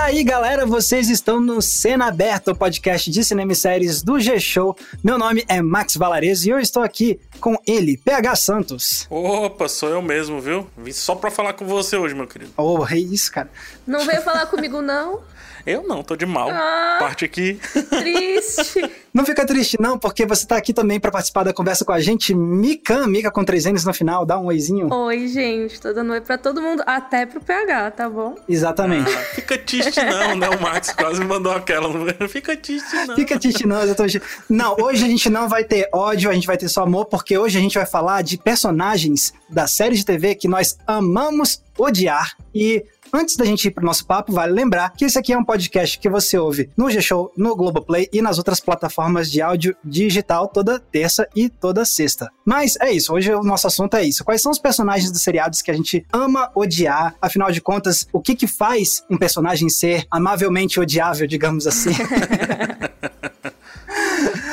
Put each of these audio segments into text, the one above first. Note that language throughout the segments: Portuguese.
E aí, galera, vocês estão no Cena Aberta, o podcast de cinema e séries do G-Show. Meu nome é Max Valares e eu estou aqui com ele, PH Santos. Opa, sou eu mesmo, viu? Vim só pra falar com você hoje, meu querido. Oh, é isso, cara. Não veio falar comigo, não? Eu não, tô de mal. Ah. Parte aqui. Triste. Não fica triste, não, porque você tá aqui também pra participar da conversa com a gente, Mikan, Mika com três N's no final, dá um oizinho. Oi, gente. Tô dando oi pra todo mundo, até pro PH, tá bom? Exatamente. Ah, fica triste não, né? O Max quase mandou aquela. Não fica triste não. Fica triste não, exatamente. Não, hoje a gente não vai ter ódio, a gente vai ter só amor, porque hoje a gente vai falar de personagens da série de TV que nós amamos odiar e Antes da gente ir pro nosso papo, vale lembrar que esse aqui é um podcast que você ouve no G-Show, no Globoplay e nas outras plataformas de áudio digital toda terça e toda sexta. Mas é isso, hoje o nosso assunto é isso. Quais são os personagens dos seriados que a gente ama odiar? Afinal de contas, o que que faz um personagem ser amavelmente odiável, digamos assim?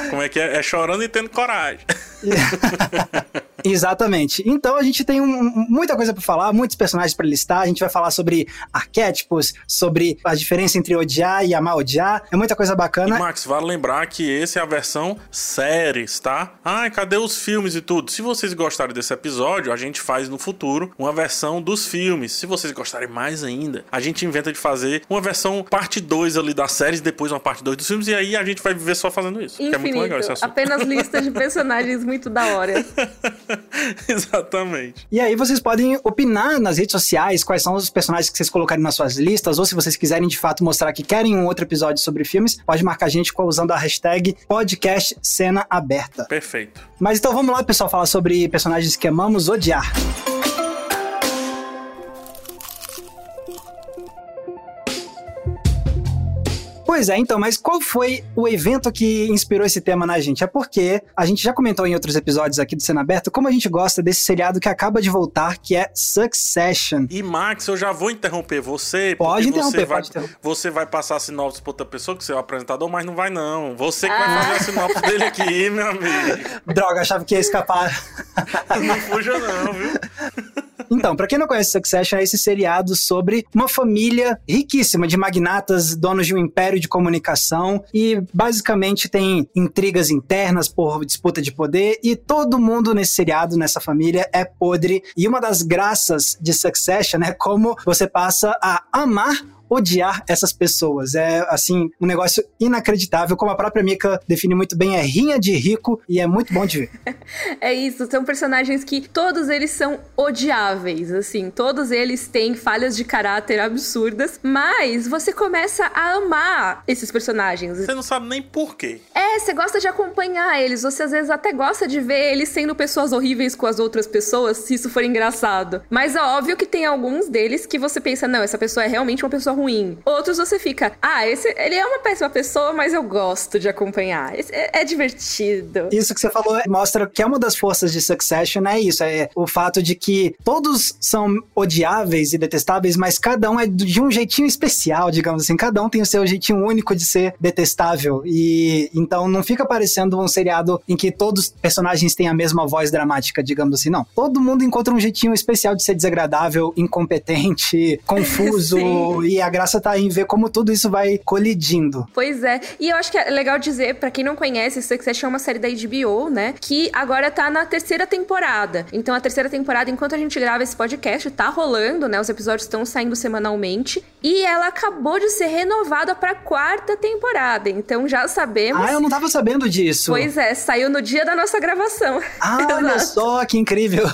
Como é que é? É chorando e tendo coragem. Exatamente. Então a gente tem um, muita coisa para falar, muitos personagens para listar. A gente vai falar sobre arquétipos, sobre a diferença entre odiar e amar odiar. É muita coisa bacana. E Max, vale lembrar que essa é a versão séries, tá? Ai, cadê os filmes e tudo? Se vocês gostarem desse episódio, a gente faz no futuro uma versão dos filmes. Se vocês gostarem mais ainda, a gente inventa de fazer uma versão parte 2 ali das séries, depois uma parte 2 dos filmes, e aí a gente vai viver só fazendo isso. Infinito. Que é muito legal esse assunto. Apenas listas de personagens muito da hora. Exatamente. E aí vocês podem opinar nas redes sociais quais são os personagens que vocês colocarem nas suas listas, ou se vocês quiserem de fato mostrar que querem um outro episódio sobre filmes, pode marcar a gente usando a hashtag podcast cena aberta. Perfeito. Mas então vamos lá, pessoal, falar sobre personagens que amamos odiar. Pois é, então, mas qual foi o evento que inspirou esse tema na gente? É porque a gente já comentou em outros episódios aqui do Cena Aberta como a gente gosta desse seriado que acaba de voltar, que é Succession. E Max, eu já vou interromper você. Pode interromper, você vai, pode interromper. Você vai passar a sinopse pra outra pessoa, que você é o apresentador, mas não vai não. Você que vai Ah. fazer a sinopse dele aqui, meu amigo. Droga, achava que ia escapar. Não fuja não, viu? Então, pra quem não conhece Succession, é esse seriado sobre uma família riquíssima de magnatas, donos de um império de comunicação e basicamente tem intrigas internas por disputa de poder e todo mundo nesse seriado, nessa família, é podre. E uma das graças de Succession é como você passa a amar odiar essas pessoas. É, assim, um negócio inacreditável. Como a própria Mika define muito bem, é rinha de rico e é muito bom de ver. É isso, são personagens que todos eles são odiáveis, assim, todos eles têm falhas de caráter absurdas, mas você começa a amar esses personagens. Você não sabe nem por quê. É, você gosta de acompanhar eles, você às vezes até gosta de ver eles sendo pessoas horríveis com as outras pessoas, se isso for engraçado. Mas é óbvio que tem alguns deles que você pensa, não, essa pessoa é realmente uma pessoa ruim. Outros você fica, ah, esse, ele é uma péssima pessoa, mas eu gosto de acompanhar. Esse- é, é divertido. Isso que você falou mostra que é uma das forças de Succession é isso, é o fato de que todos são odiáveis e detestáveis, mas cada um é de um jeitinho especial, digamos assim, cada um tem o seu jeitinho único de ser detestável e então não fica parecendo um seriado em que todos os personagens têm a mesma voz dramática, digamos assim, não. Todo mundo encontra um jeitinho especial de ser desagradável, incompetente, confuso e a graça tá em ver como tudo isso vai colidindo. Pois é. E eu acho que é legal dizer, pra quem não conhece, Succession é uma série da HBO, né? Que agora tá na terceira temporada. Então a terceira temporada, enquanto a gente grava esse podcast, tá rolando, né? Os episódios estão saindo semanalmente. E ela acabou de ser renovada pra quarta temporada. Então já sabemos. Ah, eu não tava sabendo disso. Pois é, saiu no dia da nossa gravação. Ah, olha só, que incrível.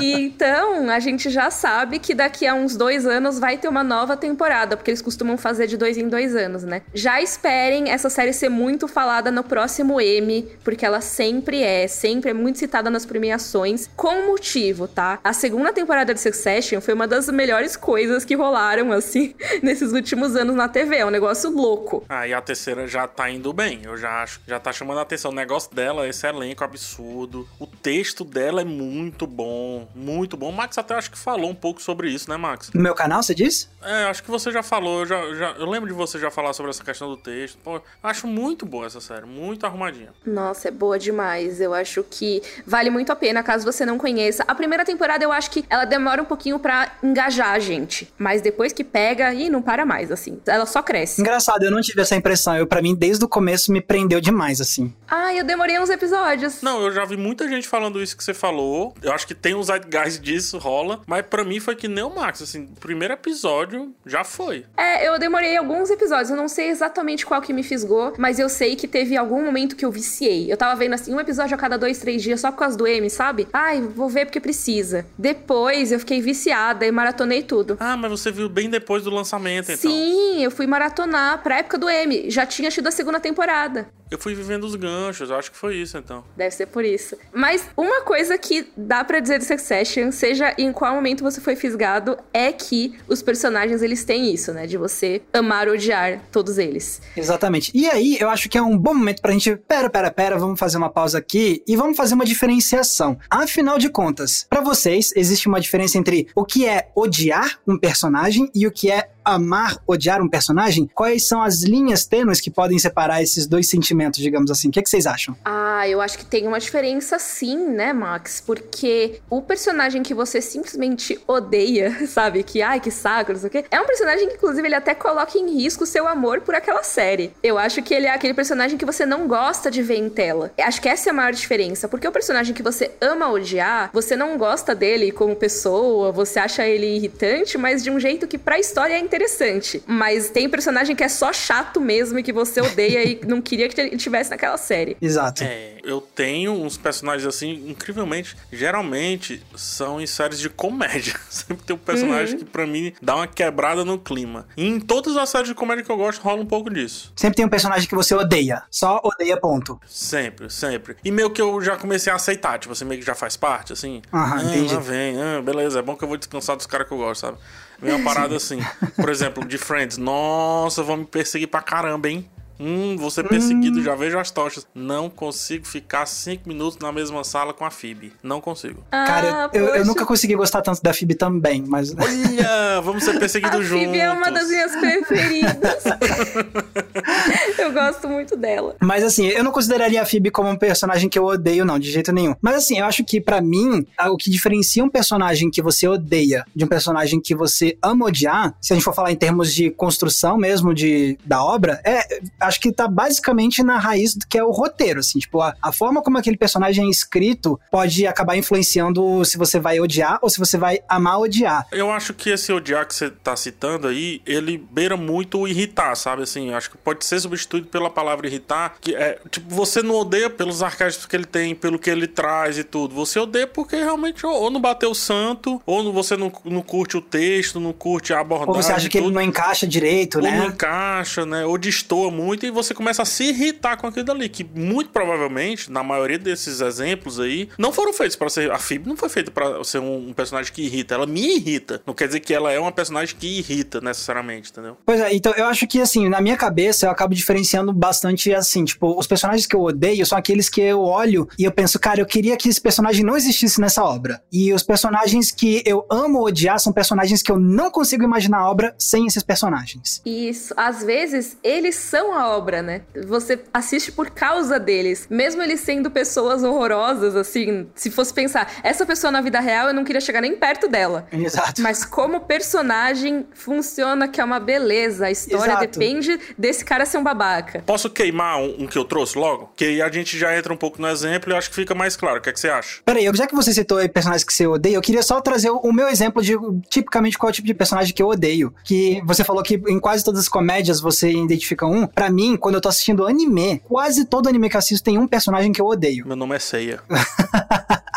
E então, a gente já sabe que daqui a uns dois anos vai ter uma nova temporada, porque eles costumam fazer de dois em dois anos, né? Já esperem essa série ser muito falada no próximo M, porque ela sempre é, sempre é muito citada nas premiações, com motivo, tá? A segunda temporada de Succession foi uma das melhores coisas que rolaram, assim, nesses últimos anos na TV. É um negócio louco. Ah, e a terceira já tá indo bem. Eu já acho que já tá chamando a atenção. O negócio dela, esse elenco absurdo. O texto dela é muito bom. bom, muito bom. O Max até acho que falou um pouco sobre isso, né, Max? No meu canal, você disse? É, acho que você já falou. Eu, já, já, eu lembro de você já falar sobre essa questão do texto. Pô, acho muito boa essa série, muito arrumadinha. Nossa, é boa demais. Eu acho que vale muito a pena, caso você não conheça. A primeira temporada eu acho que ela demora um pouquinho para engajar a gente. Mas depois que pega, e não para mais, assim. Ela só cresce. Engraçado, eu não tive essa impressão. Eu, para mim, desde o começo, me prendeu demais, assim. Ah, eu demorei uns episódios. Não, eu já vi muita gente falando isso que você falou. Eu acho que tem um zeitgeist disso, rola. Mas para mim foi que nem o Max, assim. Primeiro episódio já foi. É, eu demorei alguns episódios. Eu não sei exatamente qual que me fisgou, mas eu sei que teve algum momento que eu viciei. Eu tava vendo, assim, um episódio a cada dois, três dias, só por causa do M, sabe? Ai, vou ver porque precisa. Depois eu fiquei viciada e maratonei tudo. Ah, mas você viu bem depois do lançamento, então. Sim, eu fui maratonar pra época do M. Já tinha tido a segunda temporada. Eu fui vivendo os ganchos, eu acho que foi isso, então. Deve ser por isso. Mas uma coisa que dá para dizer de Succession, seja em qual momento você foi fisgado, é que os personagens, eles têm isso, né? De você amar ou odiar todos eles. Exatamente. E aí, eu acho que é um bom momento pra gente... Pera, pera, pera, vamos fazer uma pausa aqui e vamos fazer uma diferenciação. Afinal de contas, para vocês, existe uma diferença entre o que é odiar um personagem e o que é amar, odiar um personagem? Quais são as linhas tênues que podem separar esses dois sentimentos, digamos assim? O que, é que vocês acham? Ah, eu acho que tem uma diferença sim, né, Max? Porque o personagem que você simplesmente odeia, sabe? Que, ai, que saco, não sei o quê. É um personagem que, inclusive, ele até coloca em risco o seu amor por aquela série. Eu acho que ele é aquele personagem que você não gosta de ver em tela. Acho que essa é a maior diferença. Porque o personagem que você ama odiar, você não gosta dele como pessoa, você acha ele irritante, mas de um jeito que pra história é interessante. Mas tem personagem que é só chato mesmo e que você odeia e não queria que ele tivesse naquela série. Exato. É, eu tenho uns personagens assim, incrivelmente, geralmente são em séries de comédia. Sempre tem um personagem que pra mim dá uma quebrada no clima. E em todas as séries de comédia que eu gosto, rola um pouco disso. Sempre tem um personagem que você odeia. Só odeia, ponto. Sempre, sempre. E meio que eu já comecei a aceitar, tipo, você meio que já faz parte, assim. Aham, ah, entendi. vem, ah, beleza, é bom que eu vou descansar dos caras que eu gosto, sabe? Vem uma parada assim. Por exemplo, de Friends. Nossa, vão me perseguir pra caramba, hein? Hum, vou ser perseguido, já vejo as tochas. Não consigo ficar cinco minutos na mesma sala com a Phoebe. Não consigo. Cara, Ah, eu, eu poxa. nunca consegui gostar tanto da Phoebe também, mas... Olha, vamos ser A perseguidos juntos. Phoebe é uma das minhas preferidas. eu gosto muito dela. Mas assim, eu não consideraria a Phoebe como um personagem que eu odeio, não, de jeito nenhum. Mas assim, eu acho que pra mim, a- o que diferencia um personagem que você odeia de um personagem que você ama odiar, se a gente for falar em termos de construção mesmo de, da obra, é, acho que tá basicamente na raiz do que é o roteiro, assim, tipo, a, a forma como aquele personagem é escrito pode acabar influenciando se você vai odiar ou se você vai amar odiar. Eu acho que esse odiar que você tá citando aí, ele beira muito o irritar, sabe? Assim, acho que pode ser substituído pela palavra irritar, que é, tipo, você não odeia pelos arquétipos que ele tem, pelo que ele traz e tudo. Você odeia porque realmente ou, ou não bateu o santo, ou não- você não, não curte o texto, não curte a abordagem. Ou você acha que ele tudo. não encaixa direito, ou não né? encaixa, né? Ou destoa muito e você começa a se irritar com aquilo ali. Que muito provavelmente, na maioria desses exemplos aí, não foram feitos pra ser. A Phoebe não foi feita pra ser um, um personagem que irrita. Ela me irrita. Não quer dizer que ela é uma personagem que irrita necessariamente, entendeu? Pois é, então eu acho que assim, na minha cabeça eu acabo diferenciando bastante assim, tipo, os personagens que eu odeio são aqueles que eu olho e eu penso, cara, eu queria que esse personagem não existisse nessa obra. E os personagens que eu amo odiar são personagens que eu não consigo imaginar a obra sem esses personagens. Isso. Às vezes, eles são a obra, né? Você assiste por causa deles. Mesmo eles sendo pessoas horrorosas, assim. Se fosse pensar, essa pessoa na vida real, eu não queria chegar nem perto dela. Exato. Mas como personagem, funciona que é uma beleza. A história Exato. depende desse cara ser um babaca. Posso queimar um, um que eu trouxe logo? Que aí a gente já entra um pouco no exemplo e eu acho que fica mais claro. O que, é que você acha? Peraí, já que você citou aí personagens que você odeia, eu queria só trazer o, o meu exemplo de tipicamente qual é o tipo de personagem que eu odeio. Que você falou que em quase todas as comédias você identifica um. Pra mim, quando eu tô assistindo anime, quase todo anime que eu assisto tem um personagem que eu odeio. Meu nome é Ceia.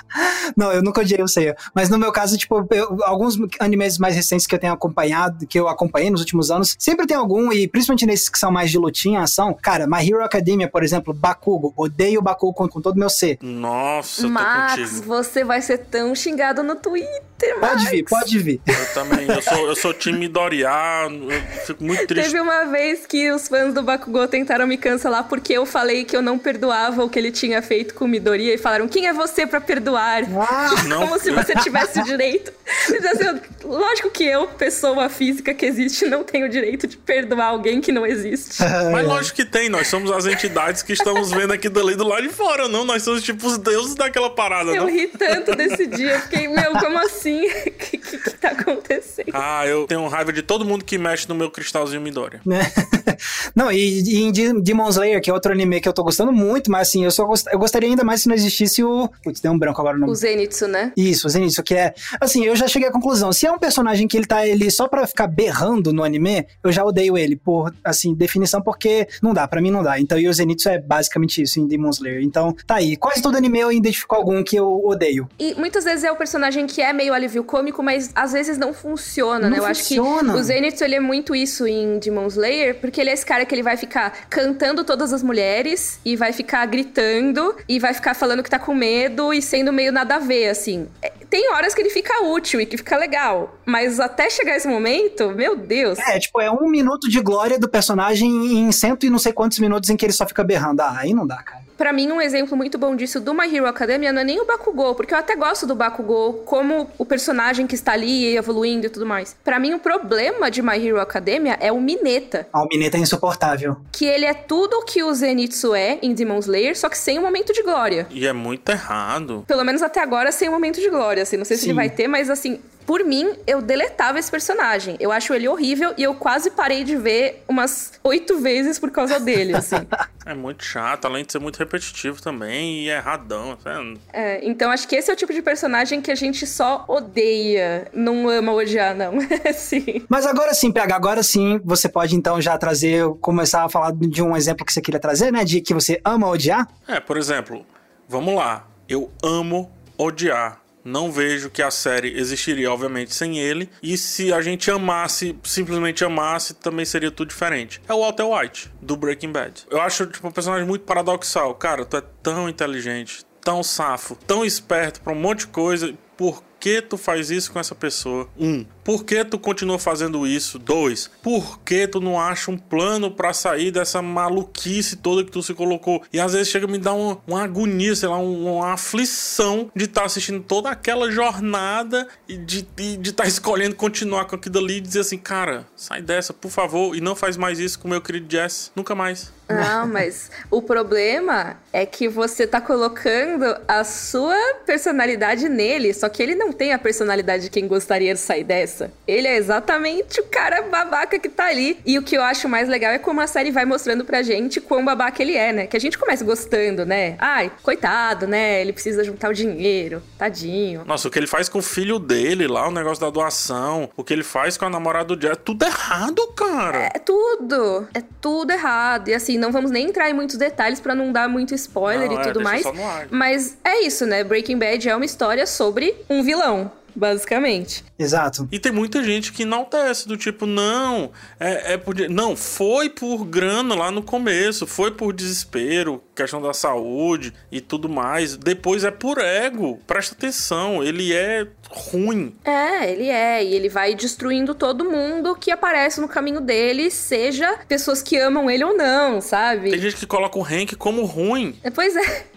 Não, eu nunca odiei o Seiya. Mas no meu caso, tipo, eu- alguns animes mais recentes que eu tenho acompanhado, que eu acompanhei nos últimos anos, sempre tem algum, e principalmente nesses que são mais de lutinha, ação. Cara, My Hero Academia, por exemplo, Bakugo. Odeio o Bakugo com, com todo o meu ser. Nossa, eu tô Max, contigo. você vai ser tão xingado no Twitter, Pode Max. vir, pode vir. Eu também. Eu sou, eu sou time Doriá. Eu fico muito triste. Teve uma vez que os fãs do Bakugou tentaram me cancelar porque eu falei que eu não perdoava o que ele tinha feito com o Midoriya e falaram: quem é você pra perdoar? Ah, não, como se você tivesse o direito. Assim, lógico que eu, pessoa física que existe, não tenho o direito de perdoar alguém que não existe. Mas lógico que tem, nós somos as entidades que estamos vendo aqui dali do lado de fora, não? Nós somos tipo os deuses daquela parada, eu não? Eu ri tanto desse dia, fiquei, meu, como assim? O que, que, que tá acontecendo? Ah, eu tenho raiva de todo mundo que mexe no meu cristalzinho Midoriya. Não, e, e em Demon Slayer, que é outro anime que eu tô gostando muito, mas assim, eu só gost... eu gostaria ainda mais se não existisse o. Putz, deu um branco agora o nome. O Zenitsu, né? Isso, o Zenitsu, que é. Assim, eu já cheguei à conclusão. Se é um personagem que ele tá ele só pra ficar berrando no anime, eu já odeio ele, por, assim, definição, porque não dá, pra mim não dá. Então, e o Zenitsu é basicamente isso em Demon Slayer. Então, tá aí. Quase todo anime eu identifico algum que eu odeio. E muitas vezes é o personagem que é meio alívio cômico, mas às vezes não funciona, não né? Eu funciona. acho que o Zenitsu, ele é muito isso em Demon Slayer, porque ele é esse cara que ele vai ficar cantando todas as mulheres e vai ficar gritando e vai ficar falando que tá com medo e sendo meio nada a ver, assim. É, tem horas que ele fica útil e que fica legal, mas até chegar esse momento, meu Deus. É, tipo, é um minuto de glória do personagem em cento e não sei quantos minutos em que ele só fica berrando. Ah, aí não dá, cara. Pra mim, um exemplo muito bom disso do My Hero Academia não é nem o Bakugou, porque eu até gosto do Bakugou como o personagem que está ali evoluindo e tudo mais. Para mim, o problema de My Hero Academia é o Mineta. Ah, o Mineta é insuportável. Que ele é tudo que o Zenitsu é em Demon Slayer, só que sem um momento de glória. E é muito errado. Pelo menos até agora, sem um momento de glória, assim. Não sei Sim. se ele vai ter, mas assim, por mim, eu deletava esse personagem. Eu acho ele horrível e eu quase parei de ver umas oito vezes por causa dele, assim. É muito chato, além de ser muito repetitivo também e é erradão. É, então acho que esse é o tipo de personagem que a gente só odeia, não ama odiar, não. sim. Mas agora sim, PH, agora sim você pode então já trazer, começar a falar de um exemplo que você queria trazer, né? De que você ama odiar? É, por exemplo, vamos lá. Eu amo odiar não vejo que a série existiria, obviamente, sem ele. E se a gente amasse, simplesmente amasse, também seria tudo diferente. É o Walter White, do Breaking Bad. Eu acho, tipo, um personagem muito paradoxal. Cara, tu é tão inteligente, tão safo, tão esperto pra um monte de coisa. Por que tu faz isso com essa pessoa? Um, por que tu continua fazendo isso? Dois, por que tu não acha um plano para sair dessa maluquice toda que tu se colocou? E às vezes chega a me dar uma, uma agonia, sei lá, uma, uma aflição de estar tá assistindo toda aquela jornada e de estar de, tá escolhendo continuar com aquilo ali e dizer assim, cara, sai dessa, por favor, e não faz mais isso com o meu querido Jess, nunca mais. Não, mas o problema é que você tá colocando a sua personalidade nele, só que ele não tem a personalidade de quem gostaria de sair dessa. Ele é exatamente o cara babaca que tá ali. E o que eu acho mais legal é como a série vai mostrando pra gente quão babaca ele é, né? Que a gente começa gostando, né? Ai, coitado, né? Ele precisa juntar o dinheiro, tadinho. Nossa, o que ele faz com o filho dele lá, o negócio da doação, o que ele faz com a namorada do Jack, é tudo errado, cara. É tudo. É tudo errado. E assim, não vamos nem entrar em muitos detalhes para não dar muito spoiler não, e é, tudo mais. Mas é isso, né? Breaking Bad é uma história sobre um vilão basicamente. Exato. E tem muita gente que enaltece, do tipo, não, é, é por... Não, foi por grana lá no começo, foi por desespero, questão da saúde e tudo mais. Depois é por ego. Presta atenção, ele é ruim. É, ele é. E ele vai destruindo todo mundo que aparece no caminho dele, seja pessoas que amam ele ou não, sabe? Tem gente que coloca o Hank como ruim. Pois é.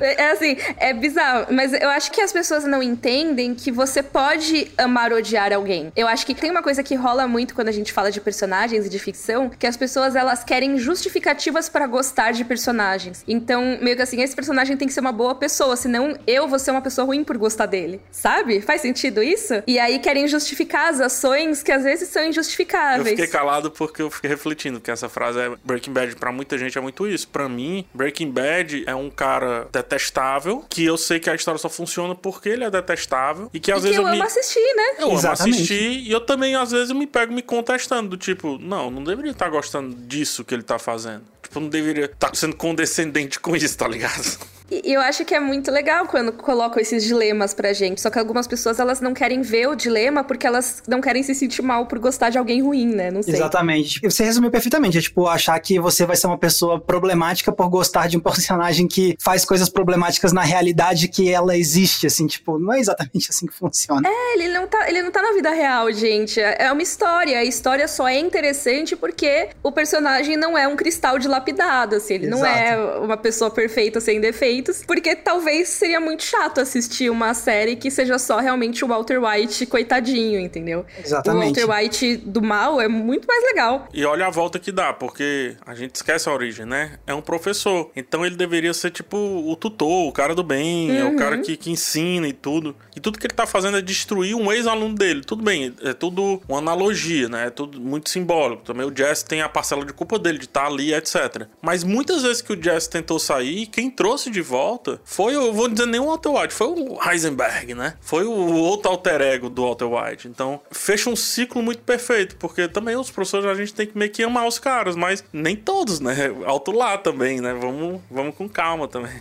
É assim, é bizarro. Mas eu acho que as pessoas não entendem que você pode amar ou odiar alguém. Eu acho que tem uma coisa que rola muito quando a gente fala de personagens e de ficção, que as pessoas elas querem justificativas para gostar de personagens. Então, meio que assim, esse personagem tem que ser uma boa pessoa, senão eu vou ser uma pessoa ruim por gostar dele. Sabe? Faz sentido isso? E aí querem justificar as ações que às vezes são injustificáveis. Eu fiquei calado porque eu fiquei refletindo, que essa frase é Breaking Bad para muita gente é muito isso. Para mim, Breaking Bad é um cara cara detestável, que eu sei que a história só funciona porque ele é detestável e que às e vezes que eu, eu amo me... assistir, né? Eu Exatamente. amo assistir e eu também às vezes eu me pego me contestando, do tipo, não, não deveria estar gostando disso que ele tá fazendo. Tipo, não deveria estar sendo condescendente com isso, tá ligado? E eu acho que é muito legal quando colocam esses dilemas pra gente. Só que algumas pessoas elas não querem ver o dilema porque elas não querem se sentir mal por gostar de alguém ruim, né? Não sei. Exatamente. Você resumiu perfeitamente. É tipo, achar que você vai ser uma pessoa problemática por gostar de um personagem que faz coisas problemáticas na realidade que ela existe, assim, tipo, não é exatamente assim que funciona. É, ele não tá, ele não tá na vida real, gente. É uma história. A história só é interessante porque o personagem não é um cristal dilapidado, assim. Ele Exato. não é uma pessoa perfeita sem defeito defeitos, porque talvez seria muito chato assistir uma série que seja só realmente o Walter White coitadinho, entendeu? Exatamente. O Walter White do mal é muito mais legal. E olha a volta que dá, porque a gente esquece a origem, né? É um professor. Então ele deveria ser tipo o tutor, o cara do bem, uhum. é o cara uhum. que, que ensina e tudo. E tudo que ele tá fazendo é destruir um ex-aluno dele. Tudo bem, é tudo uma analogia, né? É tudo muito simbólico. Também o Jesse tem a parcela de culpa dele de estar tá ali, etc. Mas muitas vezes que o Jesse tentou sair, quem trouxe de volta foi, eu vou dizer nem o Walter White, foi o Heisenberg, né? Foi o outro alter ego do Walter White. Então, fecha um ciclo muito perfeito, porque também os professores a gente tem que meio que amar os caras, mas nem todos, né? Alto lá também, né? Vamos, vamos com calma também.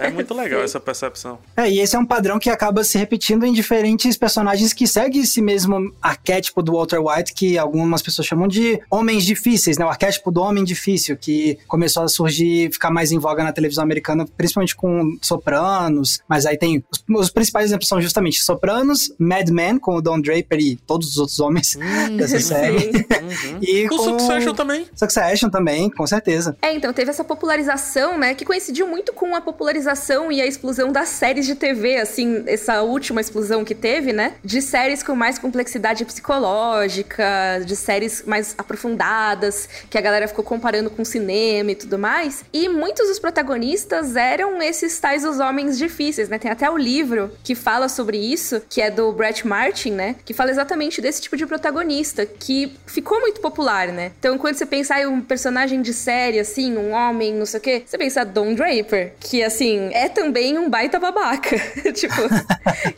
É muito legal essa percepção. É, e esse é um padrão que acaba se repetindo em diferentes personagens que seguem esse mesmo arquétipo do Walter White, que algumas pessoas chamam de homens difíceis, né? O arquétipo do homem difícil, que começou a surgir, ficar mais em voga na televisão americana, principalmente com Sopranos, mas aí tem. Os, os principais exemplos são justamente Sopranos, Mad Men, com o Don Draper e todos os outros homens hum, dessa série. Uhum. e com, com Succession também. Succession também, com certeza. É, então teve essa popularização, né, que coincidiu muito com a popularização e a explosão das séries de TV, assim, essa última explosão que teve, né, de séries com mais complexidade psicológica, de séries mais aprofundadas, que a galera ficou comparando com cinema e tudo mais. E muitos dos protagonistas eram esses tais os homens difíceis, né? Tem até o livro que fala sobre isso, que é do Brett Martin, né? Que fala exatamente desse tipo de protagonista, que ficou muito popular, né? Então, quando você pensar em um personagem de série, assim, um homem, não sei o quê, você pensa Don Draper, que, assim, é também um baita babaca. tipo,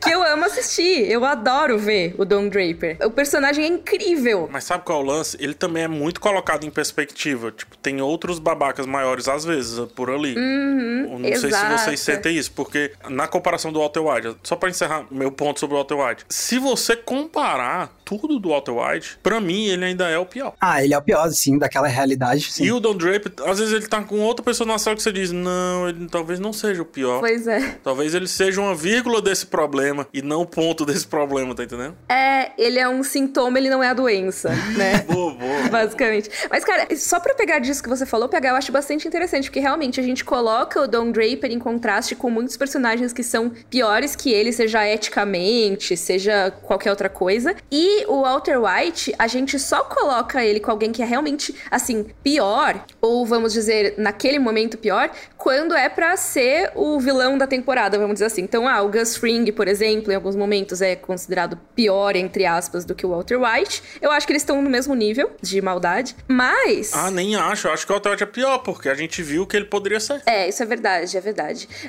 que eu amo assistir. Eu adoro ver o Don Draper. O personagem é incrível. Mas sabe qual é o lance? Ele também é muito colocado em perspectiva. Tipo, tem outros babacas maiores, às vezes, por ali. Uhum, não exato. sei se vocês sentem isso, porque na comparação do Walter White, só para encerrar meu ponto sobre o Walter White, se você comparar tudo do Walter White, pra mim ele ainda é o pior. Ah, ele é o pior, sim, daquela realidade. Sim. E o Don Draper, às vezes ele tá com outra pessoa na sala que você diz, não, ele talvez não seja o pior. Pois é. Talvez ele seja uma vírgula desse problema e não o ponto desse problema, tá entendendo? É, ele é um sintoma, ele não é a doença, né? boa, boa. Basicamente. Mas, cara, só pra pegar disso que você falou, pegar, eu acho bastante interessante, porque realmente a gente coloca o Don Draper em contraste com muitos personagens que são piores que ele, seja eticamente, seja qualquer outra coisa. E o Walter White, a gente só coloca ele com alguém que é realmente, assim, pior, ou vamos dizer, naquele momento pior, quando é para ser o vilão da temporada, vamos dizer assim. Então, ah, o Gus Fring, por exemplo, em alguns momentos é considerado pior, entre aspas, do que o Walter White. Eu acho que eles estão no mesmo nível de maldade, mas... Ah, nem acho. Eu acho que o Walter White é pior, porque a gente viu que ele poderia ser. É, isso é verdade, é verdade.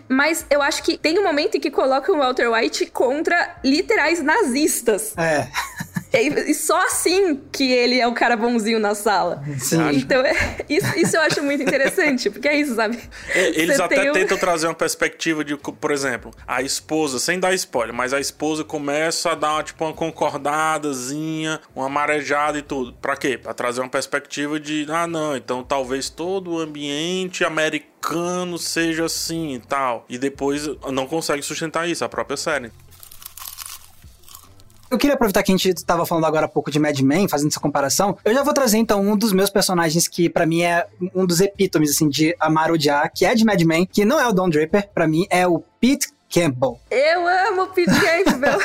Mas eu acho que tem um momento em que colocam o Walter White contra literais nazistas. É. E só assim que ele é o cara bonzinho na sala. Sim. Então, é, isso, isso eu acho muito interessante, porque é isso, sabe? É, eles Você até tentam trazer uma perspectiva de, por exemplo, a esposa, sem dar spoiler, mas a esposa começa a dar uma, tipo, uma concordadazinha, uma marejada e tudo. Pra quê? Pra trazer uma perspectiva de, ah, não, então talvez todo o ambiente americano seja assim e tal. E depois não consegue sustentar isso, a própria série. Eu queria aproveitar que a gente estava falando agora há pouco de Mad Men, fazendo essa comparação. Eu já vou trazer então um dos meus personagens que para mim é um dos epítomes assim de amar odiar, que é de Mad Men, que não é o Don Draper, para mim é o Pete Campbell. Eu amo o Pete Campbell.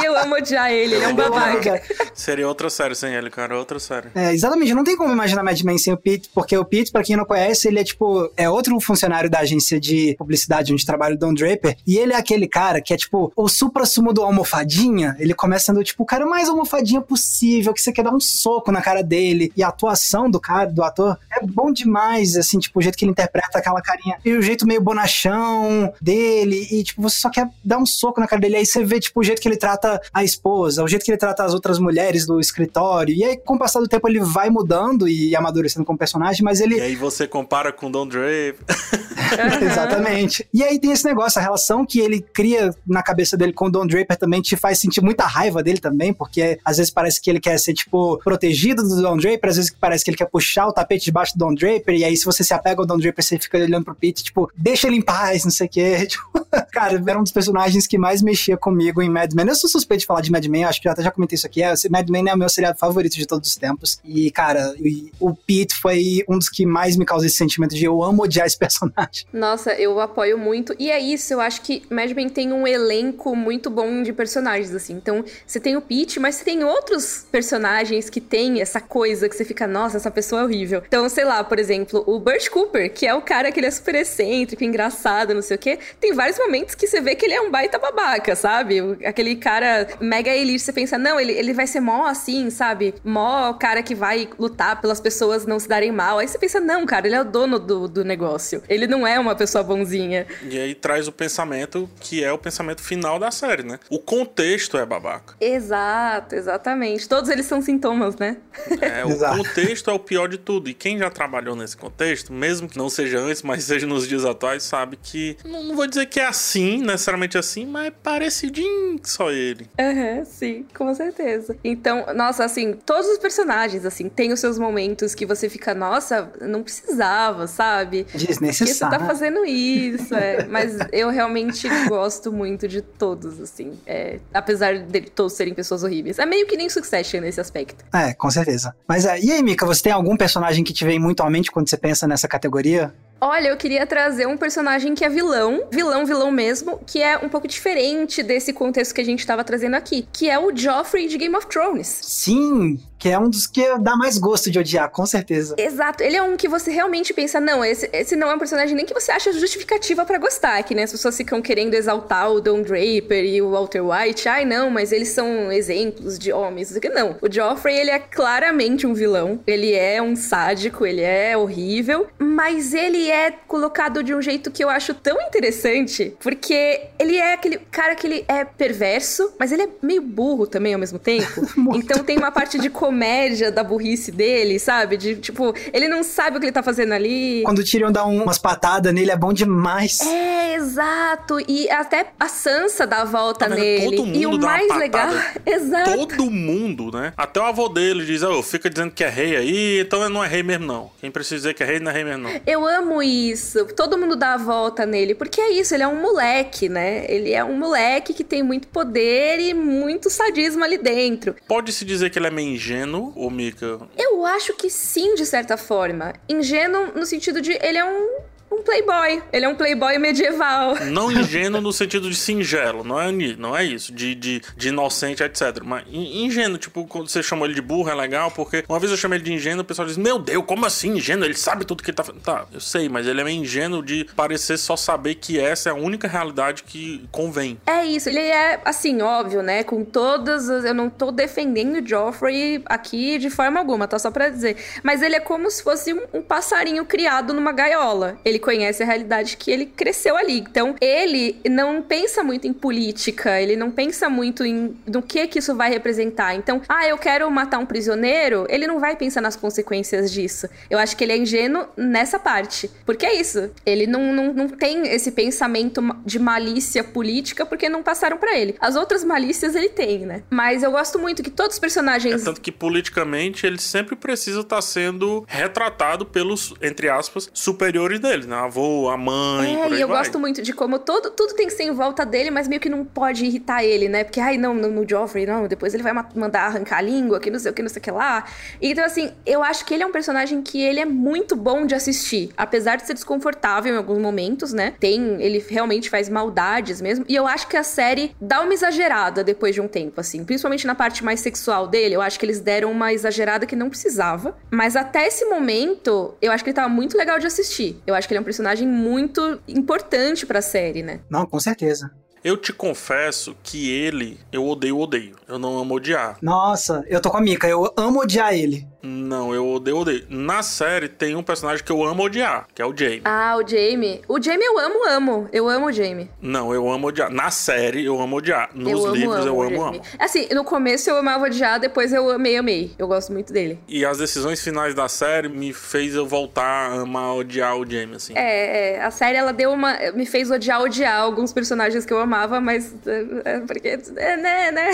e eu amo odiar ele, ele é um babaca. Seria outra série sem ele, cara, outra série. É, exatamente, não tem como imaginar Mad Men sem o Pete, porque o Pete, pra quem não conhece, ele é tipo, é outro funcionário da agência de publicidade onde trabalha o Don Draper, e ele é aquele cara que é tipo, o supra-sumo do almofadinha, ele começa sendo tipo o cara mais almofadinha possível, que você quer dar um soco na cara dele, e a atuação do cara, do ator, é bom demais, assim, tipo, o jeito que ele interpreta aquela carinha, e o jeito meio bonachão dele, e tipo, tipo, você só quer dar um soco na cara dele. Aí você vê, tipo, o jeito que ele trata a esposa, o jeito que ele trata as outras mulheres do escritório. E aí, com o passar do tempo, ele vai mudando e amadurecendo como personagem, mas ele. E aí você compara com Don Drape. Exatamente. E aí tem esse negócio, a relação que ele cria na cabeça dele com o Don Draper também te faz sentir muita raiva dele também, porque às vezes parece que ele quer ser, tipo, protegido do Don Draper, às vezes parece que ele quer puxar o tapete debaixo do Don Draper, e aí se você se apega ao Don Draper, você fica olhando pro Pete, tipo, deixa ele em paz, não sei o quê. Tipo, cara, era um dos personagens que mais mexia comigo em Mad Men. Eu sou suspeito de falar de Mad Men, acho que eu até já comentei isso aqui. É, Mad Men é o meu seriado favorito de todos os tempos. E, cara, o Pete foi um dos que mais me causou esse sentimento de eu amo odiar esse personagem. Nossa, eu apoio muito. E é isso, eu acho que Mad Men tem um elenco muito bom de personagens, assim. Então, você tem o Pete, mas você tem outros personagens que tem essa coisa que você fica, nossa, essa pessoa é horrível. Então, sei lá, por exemplo, o Burt Cooper, que é o cara que ele é super excêntrico, engraçado, não sei o quê. Tem vários momentos que você vê que ele é um baita babaca, sabe? Aquele cara mega elite, você pensa, não, ele, ele vai ser mó assim, sabe? Mó cara que vai lutar pelas pessoas não se darem mal. Aí você pensa, não, cara, ele é o dono do, do negócio. Ele não é uma pessoa bonzinha. E aí traz o pensamento que é o pensamento final da série, né? O contexto é babaca. Exato, exatamente. Todos eles são sintomas, né? É, o contexto é o pior de tudo. E quem já trabalhou nesse contexto, mesmo que não seja antes, mas seja nos dias atuais, sabe que. Não, não vou dizer que é assim, necessariamente assim, mas é parecidinho só ele. Aham, uhum, sim, com certeza. Então, nossa, assim, todos os personagens, assim, têm os seus momentos que você fica, nossa, não precisava, sabe? Desnecessário. Que você tá fazendo isso, é. Mas eu realmente gosto muito de todos, assim. É, apesar de todos serem pessoas horríveis. É meio que nem Succession nesse aspecto. É, com certeza. Mas é, e aí, Mika, você tem algum personagem que te vem muito à mente quando você pensa nessa categoria? Olha, eu queria trazer um personagem que é vilão, vilão, vilão mesmo, que é um pouco diferente desse contexto que a gente estava trazendo aqui, que é o Joffrey de Game of Thrones. Sim, que é um dos que dá mais gosto de odiar, com certeza. Exato, ele é um que você realmente pensa, não, esse, esse não é um personagem nem que você acha justificativa para gostar, que né, as pessoas ficam querendo exaltar o Don Draper e o Walter White, ai não, mas eles são exemplos de homens, não. O Joffrey, ele é claramente um vilão, ele é um sádico, ele é horrível, mas ele é colocado de um jeito que eu acho tão interessante, porque ele é aquele cara que ele é perverso, mas ele é meio burro também ao mesmo tempo. então tem uma parte de comédia da burrice dele, sabe? De tipo, ele não sabe o que ele tá fazendo ali. Quando o Tyrion dá umas patadas nele, é bom demais. É, exato. E até a Sansa dá a volta tá nele. Todo mundo e o dá mais uma legal. Exato. Todo mundo, né? Até o avô dele diz: oh, fica dizendo que é rei aí, então não é rei mesmo, não. Quem precisa dizer que é rei não é rei mesmo, não. Eu amo isso. Todo mundo dá a volta nele. Porque é isso, ele é um moleque, né? Ele é um moleque que tem muito poder e muito sadismo ali dentro. Pode-se dizer que ele é meio ingênuo, ou Mika? Eu acho que sim, de certa forma. Ingênuo no sentido de ele é um um playboy. Ele é um playboy medieval. Não ingênuo no sentido de singelo, não é, não é isso, de, de, de inocente, etc. Mas ingênuo, tipo, quando você chamou ele de burro, é legal, porque uma vez eu chamei ele de ingênuo, o pessoal diz: Meu Deus, como assim ingênuo? Ele sabe tudo que ele tá fazendo. Tá, eu sei, mas ele é meio ingênuo de parecer só saber que essa é a única realidade que convém. É isso, ele é, assim, óbvio, né? Com todas as. Eu não tô defendendo o Joffrey aqui de forma alguma, tá? Só pra dizer. Mas ele é como se fosse um, um passarinho criado numa gaiola. Ele conhece a realidade que ele cresceu ali. Então, ele não pensa muito em política, ele não pensa muito em no que que isso vai representar. Então, ah, eu quero matar um prisioneiro, ele não vai pensar nas consequências disso. Eu acho que ele é ingênuo nessa parte. Porque é isso. Ele não, não, não tem esse pensamento de malícia política porque não passaram para ele. As outras malícias ele tem, né? Mas eu gosto muito que todos os personagens. É tanto que politicamente ele sempre precisa estar tá sendo retratado pelos, entre aspas, superiores dele né? Avô, a mãe. É, e eu vai. gosto muito de como todo, tudo tem que ser em volta dele, mas meio que não pode irritar ele, né? Porque, ai, não, no, no Joffrey, não, depois ele vai mandar arrancar a língua, que não sei o que, não sei o que lá. Então, assim, eu acho que ele é um personagem que ele é muito bom de assistir. Apesar de ser desconfortável em alguns momentos, né? Tem, ele realmente faz maldades mesmo. E eu acho que a série dá uma exagerada depois de um tempo, assim. Principalmente na parte mais sexual dele, eu acho que eles deram uma exagerada que não precisava. Mas até esse momento, eu acho que ele tava muito legal de assistir. Eu acho que ele é um personagem muito importante pra série, né? Não, com certeza. Eu te confesso que ele, eu odeio, odeio. Eu não amo odiar. Nossa, eu tô com a Mika, eu amo odiar ele. Não, eu odeio, odeio. Na série tem um personagem que eu amo odiar, que é o Jamie. Ah, o Jamie. O Jamie eu amo, amo. Eu amo o Jamie. Não, eu amo odiar. Na série eu amo odiar. Nos eu livros amo, eu amo, amo. Assim, no começo eu amava odiar, depois eu amei, amei. Eu gosto muito dele. E as decisões finais da série me fez eu voltar a amar odiar o Jamie, assim. É, é, a série ela deu uma. me fez odiar, odiar alguns personagens que eu amava, mas. É, é porque. É, né, né?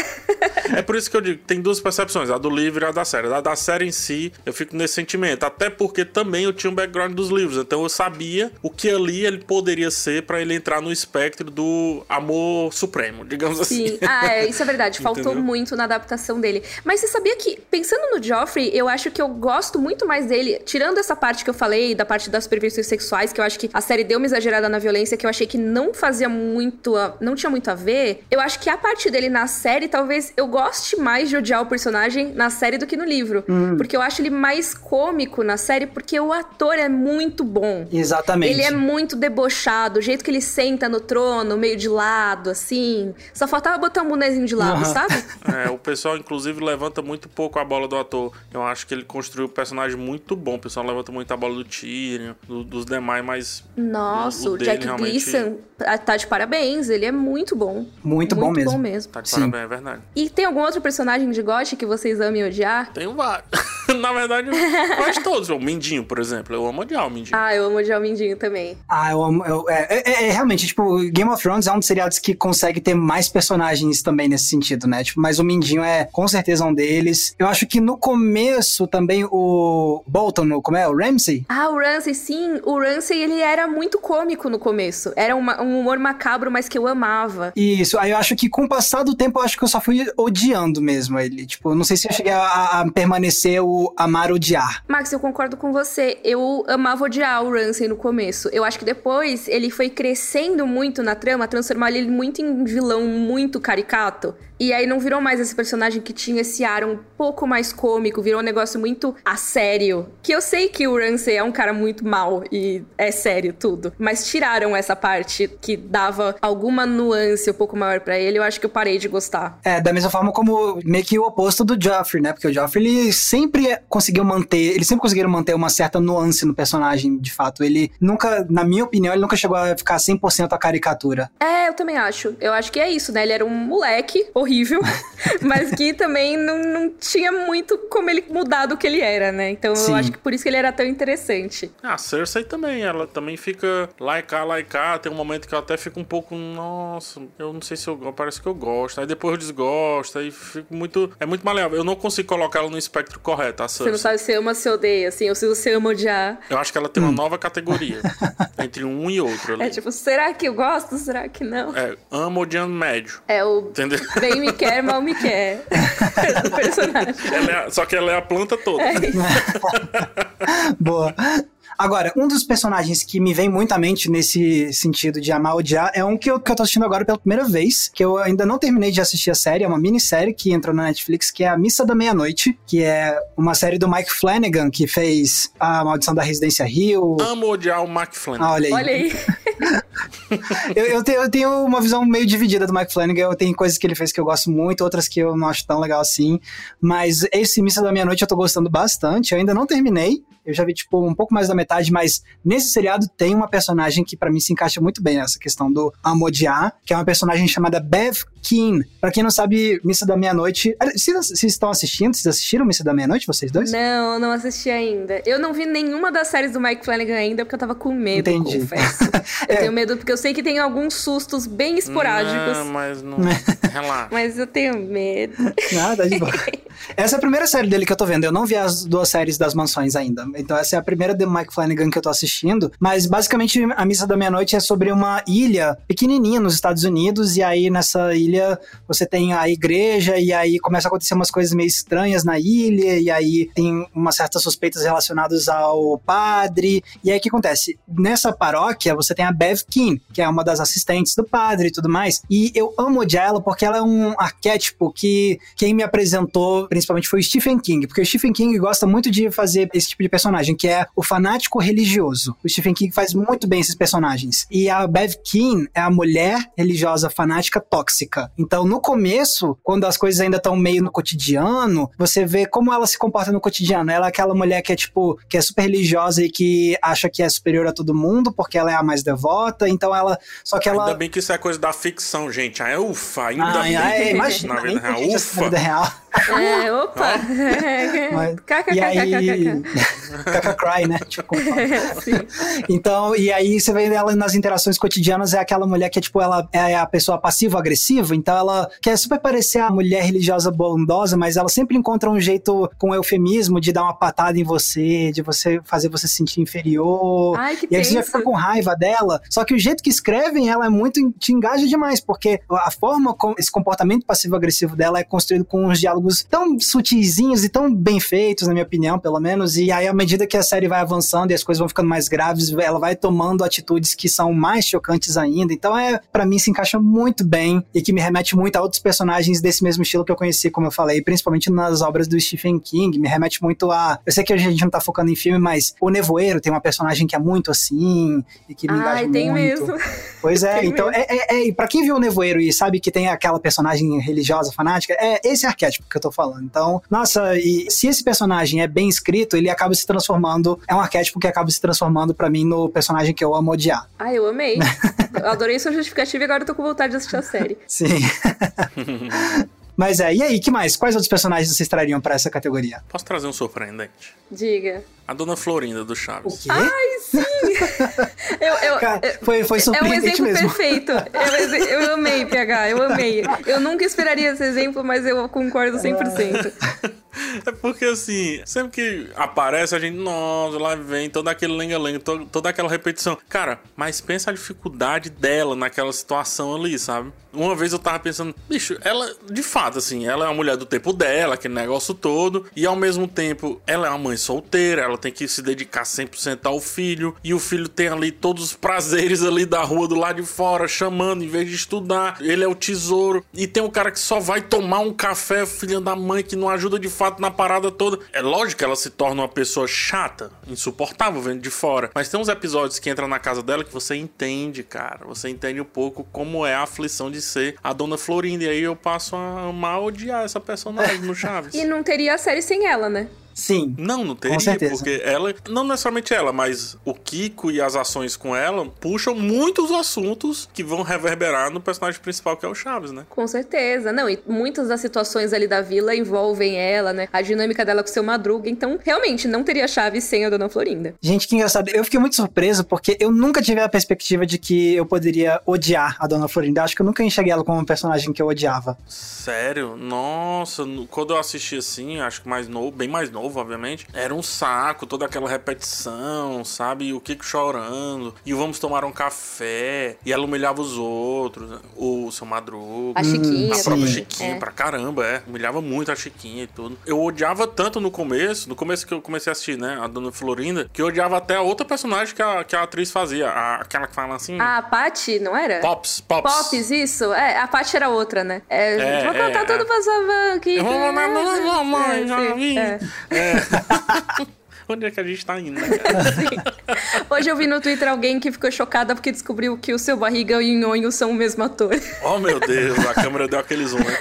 é por isso que eu digo, tem duas percepções, a do livro e a da série. A da série em si, eu fico nesse sentimento. Até porque também eu tinha um background dos livros, então eu sabia o que ali ele poderia ser para ele entrar no espectro do amor supremo, digamos Sim. assim. Ah, é, isso é verdade. Faltou Entendeu? muito na adaptação dele. Mas você sabia que, pensando no Joffrey, eu acho que eu gosto muito mais dele, tirando essa parte que eu falei, da parte das perversões sexuais, que eu acho que a série deu uma exagerada na violência, que eu achei que não fazia muito. A, não tinha muito a ver. Eu acho que a parte dele na série, talvez eu goste mais de odiar o personagem na série do que no livro. Porque eu acho ele mais cômico na série, porque o ator é muito bom. Exatamente. Ele é muito debochado, o jeito que ele senta no trono, meio de lado, assim. Só faltava botar um bonezinho de lado, Aham. sabe? É, o pessoal, inclusive, levanta muito pouco a bola do ator. Eu acho que ele construiu um personagem muito bom. O pessoal levanta muito a bola do Tyrion, do- dos demais, mas. Nossa, O o, Jack realmente- Gleason tá- tá de parabéns, ele é muito bom. Muito bom mesmo. bom mesmo. Tá de Sim. parabéns, é verdade. E tem algum outro personagem de GOT que vocês amem odiar? Tenho vários. Na verdade, quase todos. O Mindinho, por exemplo. Eu amo odiar o Mindinho. Ah, eu amo odiar o Mindinho também. Ah, eu amo. eu- é, é- é realmente, tipo, Game of Thrones é um dos seriados que consegue ter mais personagens também nesse sentido, né? Tipo, mas o Mindinho é com certeza um deles. Eu acho que no começo também o Bolton, como é? O Ramsey? Ah, o Ramsey, sim. O Ramsey, ele era muito cômico no começo. Era uma- um humor macabro, mas que eu amava. Isso, aí eu acho que com o passar do tempo, eu acho que eu só fui odiando mesmo ele. Tipo, eu não sei se eu cheguei a, a permanecer o amar odiar. Max, eu concordo com você. Eu amava odiar o Ramsey no começo. Eu acho que depois ele foi crescendo muito na trama, transformar ele muito em vilão muito caricato. E aí não virou mais esse personagem que tinha esse ar um pouco mais cômico, virou um negócio muito a sério. Que eu sei que o Ramsey é um cara muito mal e é sério tudo, mas tiraram essa parte que dava alguma nuance um pouco maior pra ele, eu acho que eu parei de gostar. É, da mesma forma como meio que o oposto do Joffrey, né? Porque o Joffrey, ele sempre conseguiu manter, eles sempre conseguiram manter uma certa nuance no personagem, de fato. Ele nunca, na minha opinião, ele nunca chegou a ficar 100% a caricatura. É, eu também acho. Eu acho que é isso, né? Ele era um moleque horrível, mas que também não, não tinha muito como ele mudar do que ele era, né? Então Sim. eu acho que por isso que ele era tão interessante. Ah, a Cersei também, ela também fica lá e cá, lá e cá. Tem um momento que eu até fico um pouco, nossa, eu não sei se eu parece que eu gosto. Aí depois eu desgosto, aí fico muito. É muito maleável. Eu não consigo colocar ela no espectro correto, a Você não Cersei. sabe se ama ou se odeia, assim, ou se você ama odiar. Eu acho que ela tem uma nova categoria entre um e outro ali. É tipo, será que eu gosto? Será que não? É, amo odiando médio. É o Entendeu? bem me quer, mal me quer. do personagem. Ela é a- só que ela é a planta toda. Boa. Agora, um dos personagens que me vem muito à mente nesse sentido de amar ou odiar é um que eu, que eu tô assistindo agora pela primeira vez, que eu ainda não terminei de assistir a série, é uma minissérie que entrou na Netflix, que é A Missa da Meia-Noite, que é uma série do Mike Flanagan, que fez A Maldição da Residência Rio. Amo odiar o Mark Flanagan. Ah, olha aí. Olha aí. Eu, eu tenho, eu tenho uma visão meio dividida do Mike Flanagan. Eu tenho coisas que ele fez que eu gosto muito, outras que eu não acho tão legal assim. Mas esse Missa da Meia-Noite eu tô gostando bastante. Eu ainda não terminei. Eu já vi, tipo, um pouco mais da metade, mas nesse seriado tem uma personagem que pra mim se encaixa muito bem nessa questão do amodiar, que é uma personagem chamada Bev Keane. Pra quem não sabe, Missa da Meia-Noite. Ah, Vocês, vocês estão assistindo? Vocês assistiram Missa da Meia-Noite, vocês dois? Não, não assisti ainda. Eu não vi nenhuma das séries do Mike Flanagan ainda porque eu tava com medo, Entendi. confesso. Eu É. tenho medo porque eu sei que tem alguns sustos bem esporádicos. Não, mas não. Relaxa. Mas eu tenho medo. Nada, de boa. Essa é a primeira série dele que eu tô vendo. Eu não vi as duas séries das mansões ainda. Então essa é a primeira do Mike Flanagan que eu tô assistindo. Mas basicamente a Missa da Meia-Noite é sobre uma ilha pequenininha nos Estados Unidos. E aí nessa ilha você tem a igreja. E aí começa a acontecer umas coisas meio estranhas na ilha. E aí tem umas certas suspeitas relacionadas ao padre. E aí o que acontece? Nessa paróquia você tem a Bev Keane, que é uma das assistentes do padre e tudo mais. E eu amo odiar ela porque ela é um arquétipo que quem me apresentou principalmente foi o Stephen King, porque o Stephen King gosta muito de fazer esse tipo de personagem, que é o fanático religioso. O Stephen King faz muito bem esses personagens. E a Bev Keane é a mulher religiosa fanática tóxica. Então, no começo, quando as coisas ainda estão meio no cotidiano, você vê como ela se comporta no cotidiano. Ela é aquela mulher que é tipo, que é super religiosa e que acha que é superior a todo mundo, porque ela é a mais devota. Então ela, só que ela Ainda bem que isso é coisa da ficção, gente. Aí, ufa, ainda Ai, bem. ai, imagina, Na vida real, ufa. vida real. É, opa! Mas- E aí. Caca cry, né? Tipo. Sim. Então, e aí você vê ela nas interações cotidianas, é aquela mulher que, tipo, ela é a pessoa passivo-agressiva, então ela quer super parecer a mulher religiosa bondosa, mas ela sempre encontra um jeito com eufemismo de dar uma patada em você, de você fazer você se sentir inferior. Ai, que E aí você já fica com raiva dela. Só que o jeito que escrevem ela é muito. te engaja demais, porque a forma como esse comportamento passivo-agressivo dela é construído com uns diálogos tão sutizinhos e tão bem feitos, na minha opinião, pelo menos. E aí, à medida que a série vai avançando e as coisas vão ficando mais graves, ela vai tomando atitudes que são mais chocantes ainda. Então, é, para mim, se encaixa muito bem e que me remete muito a outros personagens desse mesmo estilo que eu conheci, como eu falei, principalmente nas obras do Stephen King. Me remete muito a. Eu sei que hoje a gente não tá focando em filme, mas o Nevoeiro tem uma personagem que é muito assim e que me engaja Ai, muito. tem mesmo. Pois é, Tem então, é, é, é, e pra quem viu o Nevoeiro e sabe que tem aquela personagem religiosa, fanática, é esse arquétipo que eu tô falando. Então, nossa, e se esse personagem é bem escrito, ele acaba se transformando, é um arquétipo que acaba se transformando pra mim no personagem que eu amo odiar. Ai, eu amei. Eu adorei sua justificativa e agora eu tô com vontade de assistir a série. Sim. Mas é, e aí, que mais? Quais outros personagens vocês trariam pra essa categoria? Posso trazer um surpreendente? Diga. A Dona Florinda do O Chaves. quê? Ai, sim! Eu, eu, Cara, foi, foi É um surpreendente exemplo mesmo. perfeito. Eu, exe- eu amei, PH, eu amei. Eu nunca esperaria esse exemplo, mas eu concordo 100%. É porque assim, sempre que aparece a gente, nossa, lá vem todo aquele lenga-lenga, to- toda aquela repetição. Cara, mas pensa a dificuldade dela naquela situação ali, sabe? Uma vez eu tava pensando, bicho, ela, de fato, assim, ela é uma mulher do tempo dela, aquele negócio todo, e ao mesmo tempo ela é uma mãe solteira, ela tem que se dedicar 100% ao filho, e o filho tem ali todos os prazeres ali da rua do lado de fora, chamando em vez de estudar. Ele é o tesouro, e tem um cara que só vai tomar um café, filha da mãe, que não ajuda de fato na parada toda. É lógico que ela se torna uma pessoa chata, insuportável vendo de fora, mas tem uns episódios que entra na casa dela que você entende, cara. Você entende um pouco como é a aflição de ser a dona Florinda, e aí eu passo a amar odiar essa personagem no Chaves. E não teria a série sem ela, né? Sim. Não, não teria, certeza. porque ela, não necessariamente ela, mas o Kiko e as ações com ela puxam muitos assuntos que vão reverberar no personagem principal, que é o Chaves, né? Com certeza. Não, e muitas das situações ali da vila envolvem ela, né? A dinâmica dela com o seu Madruga. Então, realmente, não teria chave sem a Dona Florinda. Gente, que engraçado. Eu fiquei muito surpreso porque eu nunca tive a perspectiva de que eu poderia odiar a Dona Florinda. Acho que eu nunca enxerguei ela como um personagem que eu odiava. Sério? Nossa, no- quando eu assisti assim, acho que mais novo, bem mais novo, obviamente, era um saco, toda aquela repetição, sabe? E o Kiko chorando, e o vamos tomar um café, e ela humilhava os outros, o seu Madruga. A Chiquinha. A própria Sim. Chiquinha, É. pra caramba, é. Humilhava muito a Chiquinha e tudo. Eu odiava tanto no começo, no começo que eu comecei a assistir, né? A Dona Florinda, que eu odiava até a outra personagem que a, que a atriz fazia. a- aquela que fala assim. A Paty, não era? Pops, Pops. Pops, isso? É, a Paty era outra, né? É, É, vou é, contar é. tudo pra sua aqui. Eu vou mandar não, não, mãe, É, já vi. É. Onde é que a gente tá indo, né? Hoje eu vi no Twitter alguém que ficou chocada porque descobriu que o seu barriga e o Nhonho são o mesmo ator. Oh, meu Deus, a câmera deu aquele zoom. né?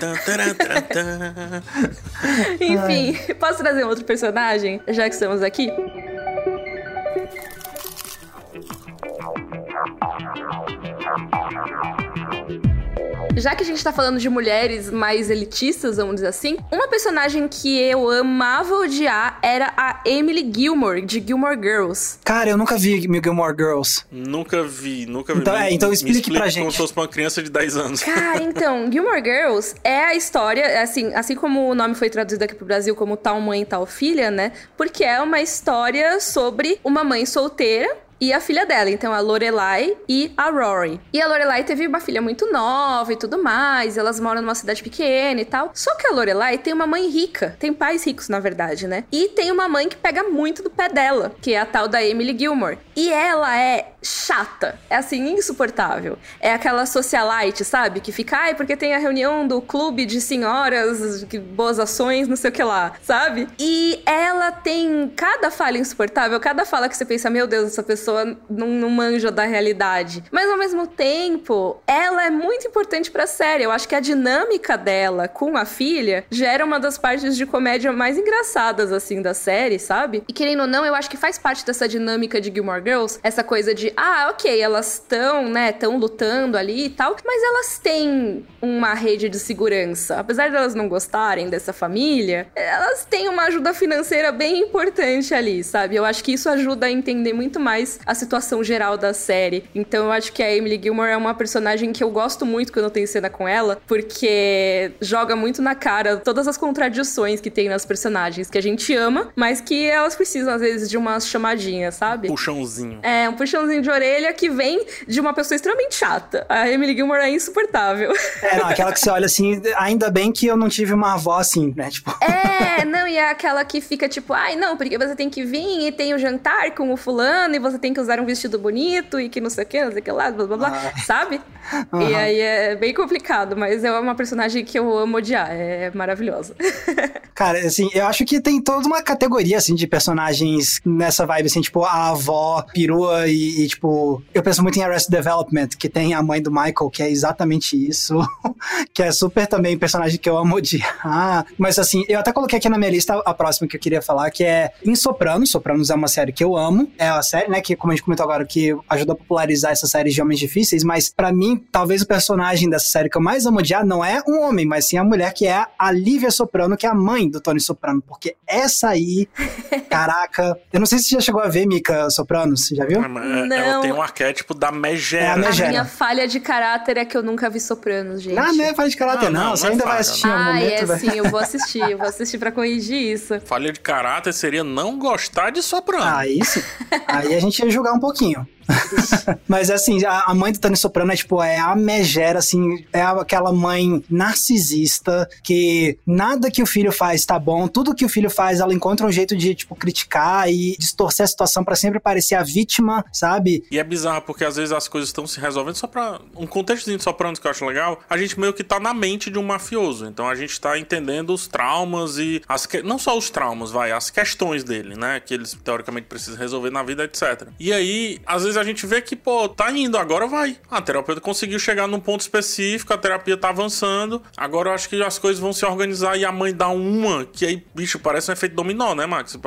Enfim, posso trazer um outro personagem, já que estamos aqui? Já que a gente tá falando de mulheres mais elitistas, vamos dizer assim, uma personagem que eu amava odiar era a Emily Gilmore, de Gilmore Girls. Cara, eu nunca vi Gilmore Girls. Nunca vi, nunca vi. Então, Me- é, então me explique pra Como gente. se fosse uma criança de 10 anos. Cara, então, Gilmore Girls é a história, assim, assim como o nome foi traduzido aqui pro Brasil como Tal Mãe, Tal Filha, né? Porque é uma história sobre uma mãe solteira e a filha dela, então a Lorelai e a Rory. E a Lorelai teve uma filha muito nova e tudo mais, elas moram numa cidade pequena e tal. Só que a Lorelai tem uma mãe rica, tem pais ricos na verdade, né? E tem uma mãe que pega muito do pé dela, que é a tal da Emily Gilmore. E ela é chata, é assim insuportável. É aquela socialite, sabe? Que fica, ai, porque tem a reunião do clube de senhoras, que boas ações, não sei o que lá, sabe? E ela tem cada fala insuportável, cada fala que você pensa, meu Deus, essa pessoa não, não manja da realidade. Mas ao mesmo tempo, ela é muito importante pra série. Eu acho que a dinâmica dela com a filha gera uma das partes de comédia mais engraçadas, assim, da série, sabe? E querendo ou não, eu acho que faz parte dessa dinâmica de Gilmore Girls, essa coisa de, de, ah, ok, elas estão, né, estão lutando ali e tal, mas elas têm uma rede de segurança. Apesar de elas não gostarem dessa família, elas têm uma ajuda financeira bem importante ali, sabe? Eu acho que isso ajuda a entender muito mais a situação geral da série. Então eu acho que a Emily Gilmore é uma personagem que eu gosto muito quando eu tenho cena com ela, porque joga muito na cara todas as contradições que tem nas personagens que a gente ama, mas que elas precisam às vezes de umas chamadinhas, sabe? Puxãozinho. É, um puxãozinho de orelha que vem de uma pessoa extremamente chata. A Emily Gilmore é insuportável. É, não, aquela que você olha assim, ainda bem que eu não tive uma avó assim, né? Tipo. É, não, e é aquela que fica tipo, ai, não, porque você tem que vir e tem o jantar com o fulano e você tem que usar um vestido bonito e que não sei o que, não sei o que lá, blá blá blá, ah. sabe? Uhum. E aí é bem complicado, mas é uma personagem que eu amo odiar, é maravilhosa. Cara, assim, eu acho que tem toda uma categoria, assim, de personagens nessa vibe, assim, tipo, a avó, perua e, e tipo, eu penso muito em Arrested Development, que tem a mãe do Michael, que é exatamente isso, que é super também personagem que eu amo odiar. Mas, assim, eu até coloquei aqui na minha lista a próxima que eu queria falar, que é em Sopranos. Sopranos é uma série que eu amo. É a série, né, que, como a gente comentou agora, que ajudou a popularizar essa série de homens difíceis, mas para mim, talvez o personagem dessa série que eu mais amo odiar não é um homem, mas sim a mulher que é a Lívia Soprano, que é a mãe do Tony Soprano, porque essa aí, caraca, eu não sei se você já chegou a ver Mika Soprano, você já viu? É, não. Ela tem um arquétipo da megera. É a, megera. a minha falha de caráter é que eu nunca vi Sopranos, gente. Ah, não é falha de caráter não, não, não você ainda falha, vai assistir não. um ah, momento. Ah, é vai... sim, eu vou assistir, eu vou assistir pra corrigir isso. Falha de caráter seria não gostar de Soprano. Ah, isso. aí a gente ia julgar um pouquinho. Mas assim, a, mãe do Tony Soprano é tipo, é a megera, assim, é aquela mãe narcisista que nada que o filho faz tá bom, tudo que o filho faz, ela encontra um jeito de, tipo, criticar e distorcer a situação para sempre parecer a vítima, sabe? E é bizarro porque às vezes as coisas estão se resolvendo só pra. Um contextozinho de Sopranos que eu acho legal, a gente meio que tá na mente de um mafioso. Então a gente tá entendendo os traumas e as. Que... Não só os traumas, vai, as questões dele, né? Que eles teoricamente precisam resolver na vida, etc. E aí, às vezes a gente vê que, pô, tá indo, agora vai. A terapeuta conseguiu chegar num ponto específico, a terapia tá avançando. Agora eu acho que as coisas vão se organizar e a mãe dá uma, que aí, bicho, parece um efeito dominó, né, Max?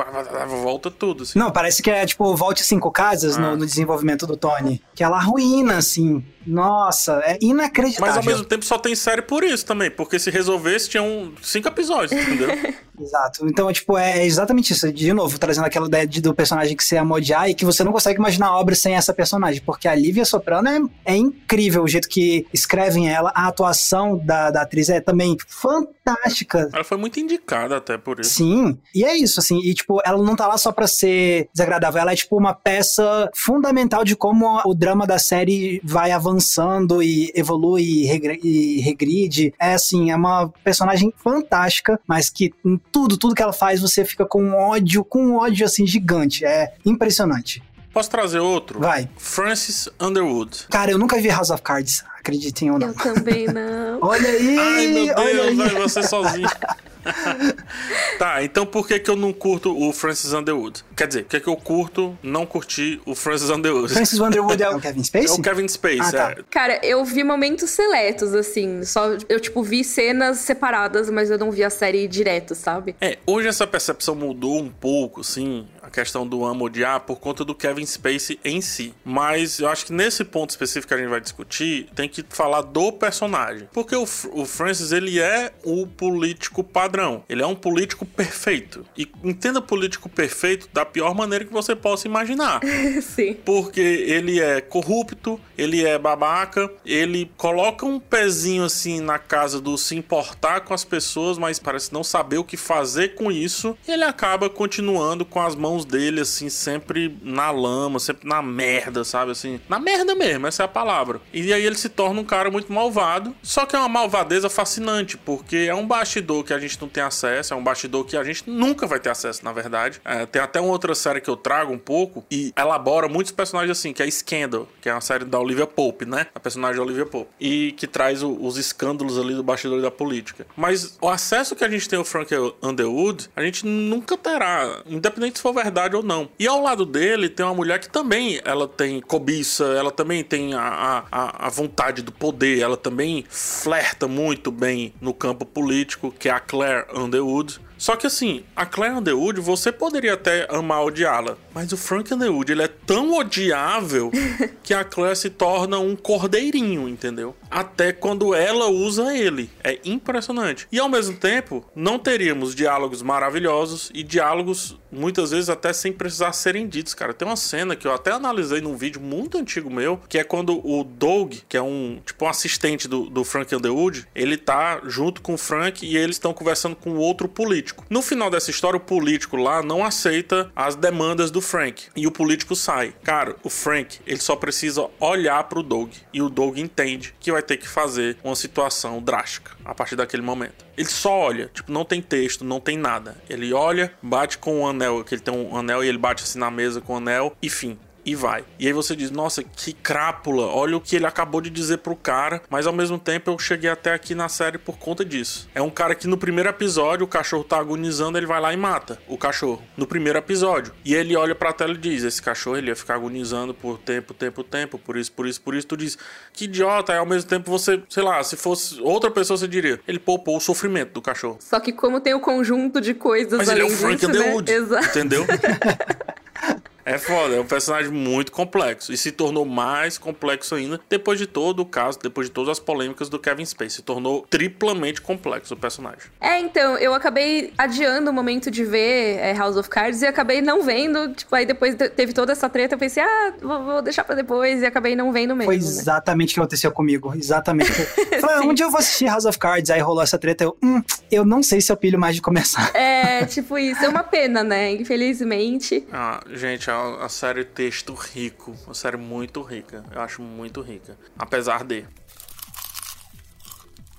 Volta tudo. Assim. Não, parece que é tipo, volte cinco casas ah. no, no desenvolvimento do Tony. Que ela ruína, assim. Nossa, é inacreditável. Mas ao mesmo tempo só tem série por isso também, porque se resolvesse tinham cinco episódios, entendeu? Exato. Então, tipo, é exatamente isso. De novo, trazendo aquela ideia de, do personagem que você ama odiar e que você não consegue imaginar a obra sem essa personagem, porque a Lívia Soprano é, é incrível o jeito que escrevem ela, a atuação da, da atriz é também fantástica. Ela foi muito indicada até por isso. Sim, e é isso, assim, e tipo, ela não tá lá só pra ser desagradável, ela é tipo uma peça fundamental de como o drama da série vai avançar avançando e evolui e, regre e regride. É assim, é uma personagem fantástica, mas que em tudo, tudo que ela faz, você fica com ódio, com um ódio assim gigante. É impressionante. Posso trazer outro? Vai. Francis Underwood. Cara, eu nunca vi House of Cards, acreditem ou não. Eu também não. olha aí! Ai, meu Deus, vai você sozinho. tá, então por que que eu não curto o Francis Underwood? Quer dizer, por que que eu curto não curtir o Francis Underwood? Francis Underwood é o Kevin Spacey? É o Kevin Spacey, ah, tá. é. Cara, eu vi momentos seletos, assim, só, eu, tipo, vi cenas separadas, mas eu não vi a série direto, sabe? É, hoje essa percepção mudou um pouco, assim, a questão do amo odiar por conta do Kevin Spacey em si. Mas eu acho que nesse ponto específico que a gente vai discutir, tem que falar do personagem. Porque o, o Francis, ele é o político padrão. Ele é um político perfeito. E entenda político perfeito da pior maneira que você possa imaginar. Sim. Porque ele é corrupto, ele é babaca, ele coloca um pezinho assim na casa do se importar com as pessoas, mas parece não saber o que fazer com isso. E ele acaba continuando com as mãos dele, assim, sempre na lama, sempre na merda, sabe? Assim, na merda mesmo, essa é a palavra. E aí ele se torna um cara muito malvado, só que é uma malvadeza fascinante, porque é um bastidor que a gente não tem acesso, é um bastidor que a gente nunca vai ter acesso, na verdade. É, tem até uma outra série que eu trago um pouco e elabora muitos personagens assim, que é Scandal, que é uma série da Olivia Pope, né? A personagem da Olivia Pope. E que traz o, os escândalos ali do bastidor da política. Mas o acesso que a gente tem ao Frank Underwood, a gente nunca terá, independente se for verdade ou não. E ao lado dele tem uma mulher que também ela tem cobiça, ela também tem a, a, a vontade do poder, ela também flerta muito bem no campo político, que é a Claire Underwood Só que assim, a Claire Underwood, você poderia até amar odiá-la, mas o Frank Underwood, ele é tão odiável que a Claire se torna um cordeirinho, entendeu? Até quando ela usa ele. É impressionante. E ao mesmo tempo, não teríamos diálogos maravilhosos e diálogos muitas vezes até sem precisar serem ditos, cara. Tem uma cena que eu até analisei num vídeo muito antigo meu, que é quando o Doug, que é um tipo um assistente do, do Frank Underwood, ele tá junto com o Frank e eles estão conversando com outro político. No final dessa história, o político lá não aceita as demandas do Frank e o político sai. Cara, o Frank, ele só precisa olhar pro Doug e o Doug entende que vai ter que fazer uma situação drástica a partir daquele momento. Ele só olha, tipo, não tem texto, não tem nada. Ele olha, bate com o anel, que ele tem um anel e ele bate assim na mesa com o anel, e fim e vai. E aí você diz, nossa, que crápula, olha o que ele acabou de dizer pro cara, mas ao mesmo tempo eu cheguei até aqui na série por conta disso. É um cara que no primeiro episódio o cachorro tá agonizando, ele vai lá e mata o cachorro. No primeiro episódio. E ele olha pra tela e diz, esse cachorro ele ia ficar agonizando por tempo, tempo, tempo, por isso, por isso, por isso. Tu diz, que idiota, e ao mesmo tempo você, sei lá, se fosse outra pessoa você diria, ele poupou o sofrimento do cachorro. Só que como tem o conjunto de coisas mas além ele é o Frank disso, Underwood, né? Entendeu? É foda, é um personagem muito complexo e se tornou mais complexo ainda depois de todo o caso, depois de todas as polêmicas do Kevin Spacey. Se tornou triplamente complexo o personagem. É, então, eu acabei adiando o momento de ver é, House of Cards e acabei não vendo. Tipo, aí depois te- teve toda essa treta, eu pensei, ah, vou, vou deixar pra depois e acabei não vendo mesmo. Foi né? exatamente o que aconteceu comigo. Exatamente. Falei, Sim. um dia eu vou assistir House of Cards, aí rolou essa treta. Eu, hum, eu não sei se eu pilho mais de começar. É, tipo isso. É uma pena, né? Infelizmente. Ah, gente, a, a série texto rico, uma série muito rica. Eu acho muito rica. Apesar de.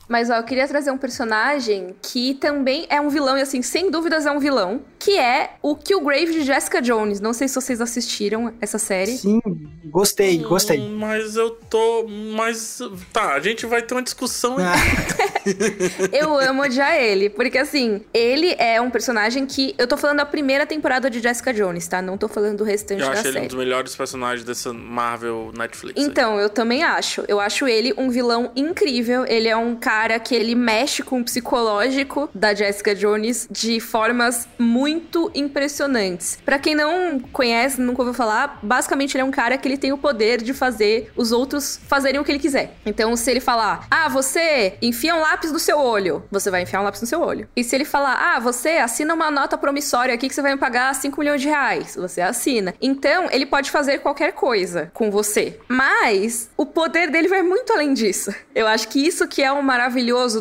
Mas ó, eu queria trazer um personagem que também é um vilão, e assim, sem dúvidas é um vilão, que é o Killgrave de Jessica Jones. Não sei se vocês assistiram essa série. Sim, gostei, gostei. Hum, Mas eu tô. Mas. Tá, a gente vai ter uma discussão. Ah, Eu amo odiar ele, porque assim, ele é um personagem que. Eu tô falando da primeira temporada de Jessica Jones, tá? Não tô falando do restante eu da acho ele um série. dos melhores personagens dessa Marvel Netflix. aí. Então, eu também acho. Eu acho ele um vilão incrível. Ele é um cara que ele mexe com o psicológico da Jessica Jones de formas muito impressionantes. Pra quem não conhece, nunca ouviu falar, basicamente ele é um cara que ele tem o poder de fazer os outros fazerem o que ele quiser. Então, se ele falar: "Ah, você enfia um lápis no seu olho", você vai enfiar um lápis no seu olho. E se ele falar: "Ah, você assina uma nota promissória aqui que você vai me pagar 5 milhões de reais", você assina. Então, ele pode fazer qualquer coisa com você. Mas o poder dele vai muito além disso. Eu acho que isso que é o maravilhoso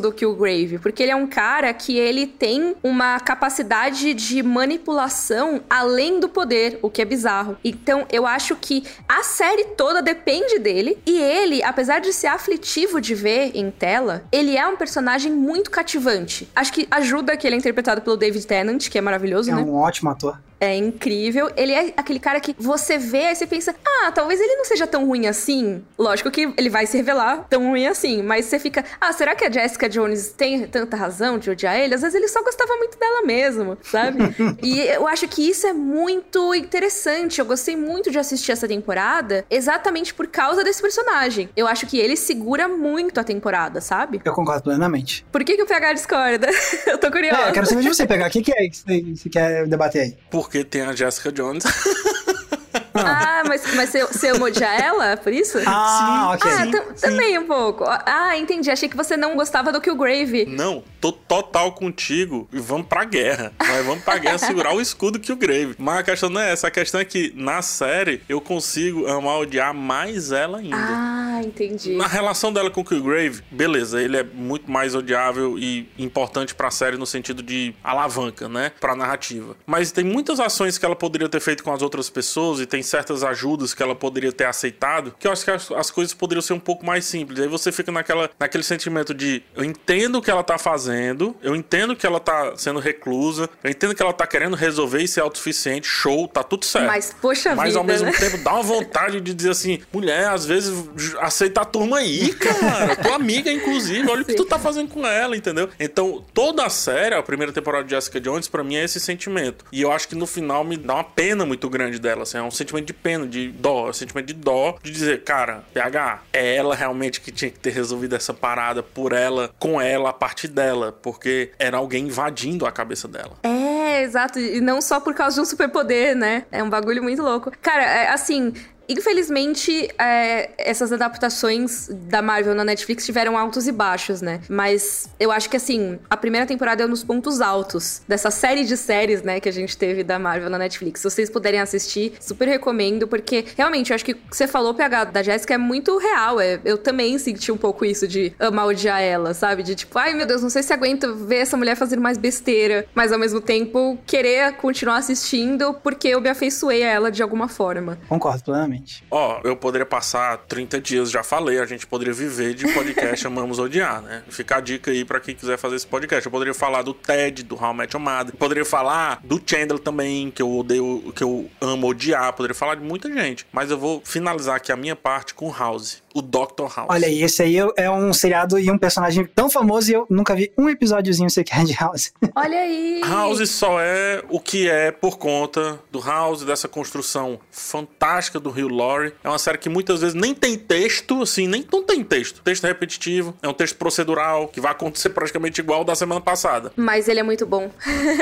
do Killgrave, porque ele é um cara que ele tem uma capacidade de manipulação além do poder, o que é bizarro. Então, eu acho que a série toda depende dele e ele, apesar de ser aflitivo de ver em tela, ele é um personagem muito cativante. Acho que ajuda que ele é interpretado pelo David Tennant, que é maravilhoso, é né? um ótimo ator. É incrível. Ele é aquele cara que você vê e você pensa, ah, talvez ele não seja tão ruim assim. Lógico que ele vai se revelar tão ruim assim, mas você fica, ah, será que a Jessica Jones tem tanta razão de odiar ele? Às vezes ele só gostava muito dela mesmo, sabe? e eu acho que isso é muito interessante. Eu gostei muito de assistir essa temporada exatamente por causa desse personagem. Eu acho que ele segura muito a temporada, sabe? Eu concordo plenamente. Por que, que o PH discorda? eu tô curiosa. É, eu quero saber de você pegar. O que, que é que você você quer debater aí? Porque tem a Jessica Jones. Ah, mas, mas você, você ama odiar ela, por isso? Ah, ok. Ah, tam- também um pouco. Ah, entendi. Achei que você não gostava do Killgrave. Não, tô total contigo e vamos pra guerra. Nós vamos pra guerra segurar o escudo que o Grave. Mas a questão não é essa, a questão é que na série eu consigo amar odiar mais ela ainda. Ah, entendi. Na relação dela com o Killgrave, beleza, ele é muito mais odiável e importante pra série no sentido de alavanca, né? Pra narrativa. Mas tem muitas ações que ela poderia ter feito com as outras pessoas e tem certas ajudas que ela poderia ter aceitado que eu acho que as, as coisas poderiam ser um pouco mais simples. Aí você fica naquela, naquele sentimento de eu entendo o que ela tá fazendo, eu entendo que ela tá sendo reclusa, eu entendo que ela tá querendo resolver e ser autossuficiente, show, tá tudo certo. Mas, poxa Mas vida, ao mesmo né? tempo dá uma vontade de dizer assim, mulher, às vezes aceita a turma aí, cara. Tua amiga, inclusive. Olha o que tu tá fazendo com ela, entendeu? Então, toda a série, a primeira temporada de Jessica Jones, para mim é esse sentimento. E eu acho que no final me dá uma pena muito grande dela, assim. É um sentimento de pena, de dó. Sentimento de dó de dizer, cara, PH, é ela realmente que tinha que ter resolvido essa parada por ela, com ela, a partir dela. Porque era alguém invadindo a cabeça dela. É, exato. E não só por causa de um superpoder, né? É um bagulho muito louco. Cara, é, assim, Infelizmente, é, essas adaptações da Marvel na Netflix tiveram altos e baixos, né? Mas eu acho que, assim, a primeira temporada é um dos pontos altos dessa série de séries, né, que a gente teve da Marvel na Netflix. Se vocês puderem assistir, super recomendo, porque realmente eu acho que você falou, PH, da Jéssica é muito real. É, eu também senti um pouco isso de amar odiar ela, sabe? De tipo, ai meu Deus, não sei se aguento ver essa mulher fazendo mais besteira, mas ao mesmo tempo querer continuar assistindo porque eu me afeiçoei a ela de alguma forma. Concordo plenamente. Ó, eu poderia passar 30 dias, já falei, a gente poderia viver de podcast Amamos Odiar, né? Fica a dica aí para quem quiser fazer esse podcast. Eu poderia falar do Ted, do How I Met Your Mother. Poderia falar do Chandler também, que eu odeio, que eu amo odiar. Poderia falar de muita gente. Mas eu vou finalizar aqui a minha parte com House o Dr. House. Olha aí, esse aí é um seriado e um personagem tão famoso e eu nunca vi um episódiozinho sequer de House. Olha aí! House só é o que é por conta do House, dessa construção fantástica do Rio Laurie. É uma série que muitas vezes nem tem texto, assim, nem não tem texto. Texto é repetitivo, é um texto procedural, que vai acontecer praticamente igual da semana passada. Mas ele é muito bom.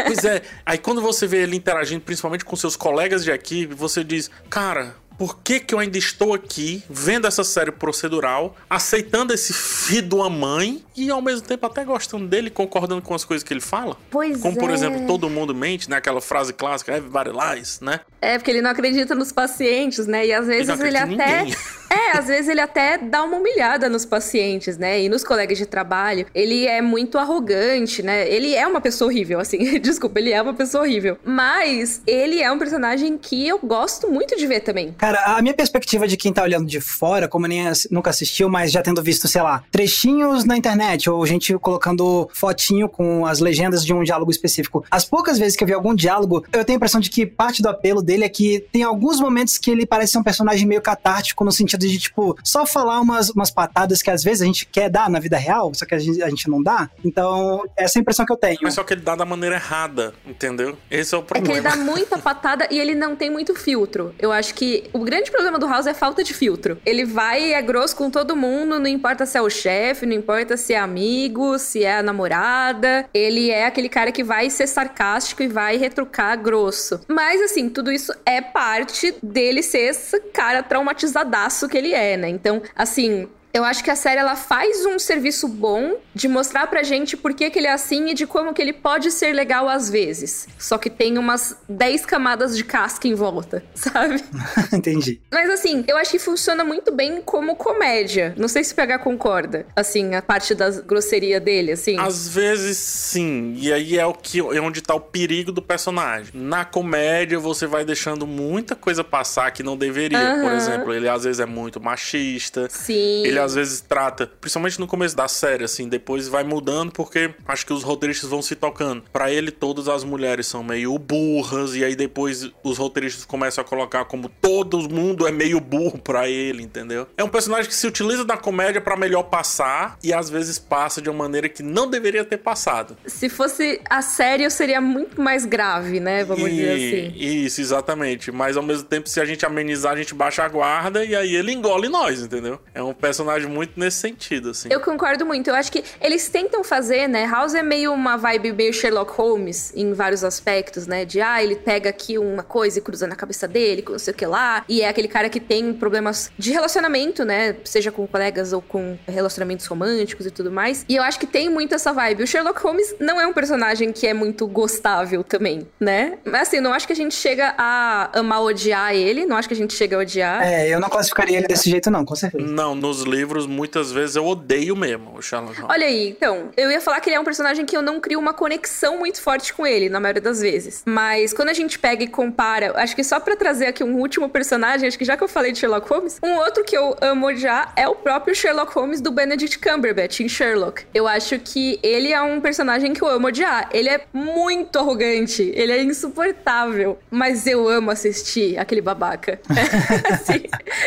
pois é, aí quando você vê ele interagindo, principalmente com seus colegas de equipe, você diz, cara, por que, que eu ainda estou aqui vendo essa série procedural, aceitando esse filho de uma mãe e ao mesmo tempo até gostando dele, concordando com as coisas que ele fala? Pois Como, é. por exemplo, todo mundo mente, né? Aquela frase clássica, everybody lies, né? É, porque ele não acredita nos pacientes, né? E às vezes ele, ele até. É, às vezes ele até dá uma humilhada nos pacientes, né? E nos colegas de trabalho. Ele é muito arrogante, né? Ele é uma pessoa horrível, assim. Desculpa, ele é uma pessoa horrível. Mas ele é um personagem que eu gosto muito de ver também. Cara, a minha perspectiva de quem tá olhando de fora, como nem nunca assistiu, mas já tendo visto, sei lá, trechinhos na internet, ou gente colocando fotinho com as legendas de um diálogo específico. As poucas vezes que eu vi algum diálogo, eu tenho a impressão de que parte do apelo dele é que tem alguns momentos que ele parece ser um personagem meio catártico, no sentido de, tipo, só falar umas, umas patadas que às vezes a gente quer dar na vida real, só que a gente, a gente não dá. Então, essa é a impressão que eu tenho. Mas só que ele dá da maneira errada, entendeu? Esse é o problema. É que ele dá muita patada e ele não tem muito filtro. Eu acho que o grande problema do House é falta de filtro. Ele vai é grosso com todo mundo, não importa se é o chefe, não importa se é amigo, se é a namorada. Ele é aquele cara que vai ser sarcástico e vai retrucar grosso. Mas, assim, tudo isso é parte dele ser esse cara traumatizadaço que ele é, né? Então, assim, eu acho que a série ela faz um serviço bom de mostrar pra gente por que, que ele é assim e de como que ele pode ser legal às vezes. Só que tem umas 10 camadas de casca em volta, sabe? Entendi. Mas assim, eu acho que funciona muito bem como comédia. Não sei se o PH concorda. Assim, a parte da grosseria dele, assim. Às vezes sim. E aí é o que é onde tá o perigo do personagem. Na comédia você vai deixando muita coisa passar que não deveria. Por exemplo, ele às vezes é muito machista. Sim. Ele às vezes trata, principalmente no começo da série, assim, depois vai mudando porque acho que os roteiristas vão se tocando. Pra ele, todas as mulheres são meio burras, e aí depois os roteiristas começam a colocar como todo mundo é meio burro pra ele, entendeu? É um personagem que se utiliza da comédia pra melhor passar, e às vezes passa de uma maneira que não deveria ter passado. Se fosse a série, eu seria muito mais grave, né? Vamos E- dizer assim. Isso, exatamente. Mas ao mesmo tempo, se a gente amenizar, a gente baixa a guarda e aí ele engole nós, entendeu? É um personagem muito nesse sentido, assim. Eu concordo muito. Eu acho que eles tentam fazer, né? House é meio uma vibe meio Sherlock Holmes em vários aspectos, né? De ah, ele pega aqui uma coisa e cruza na cabeça dele, com não sei o que lá. E é aquele cara que tem problemas de relacionamento, né? Seja com colegas ou com relacionamentos românticos e tudo mais. E eu acho que tem muito essa vibe. O Sherlock Holmes não é um personagem que é muito gostável também, né? Mas assim, não acho que a gente chega a amar odiar ele. Não acho que a gente chega a odiar. É, eu não classificaria ele desse jeito, não, com certeza. Não, nos livros livros, muitas vezes eu odeio mesmo o Sherlock Holmes. Olha aí, então, eu ia falar que ele é um personagem que eu não crio uma conexão muito forte com ele, na maioria das vezes. Mas quando a gente pega e compara, acho que só para trazer aqui um último personagem, acho que já que eu falei de Sherlock Holmes, um outro que eu amo já é o próprio Sherlock Holmes do Benedict Cumberbatch em Sherlock. Eu acho que ele é um personagem que eu amo odiar. Ele é muito arrogante, ele é insuportável, mas eu amo assistir aquele babaca. Sim,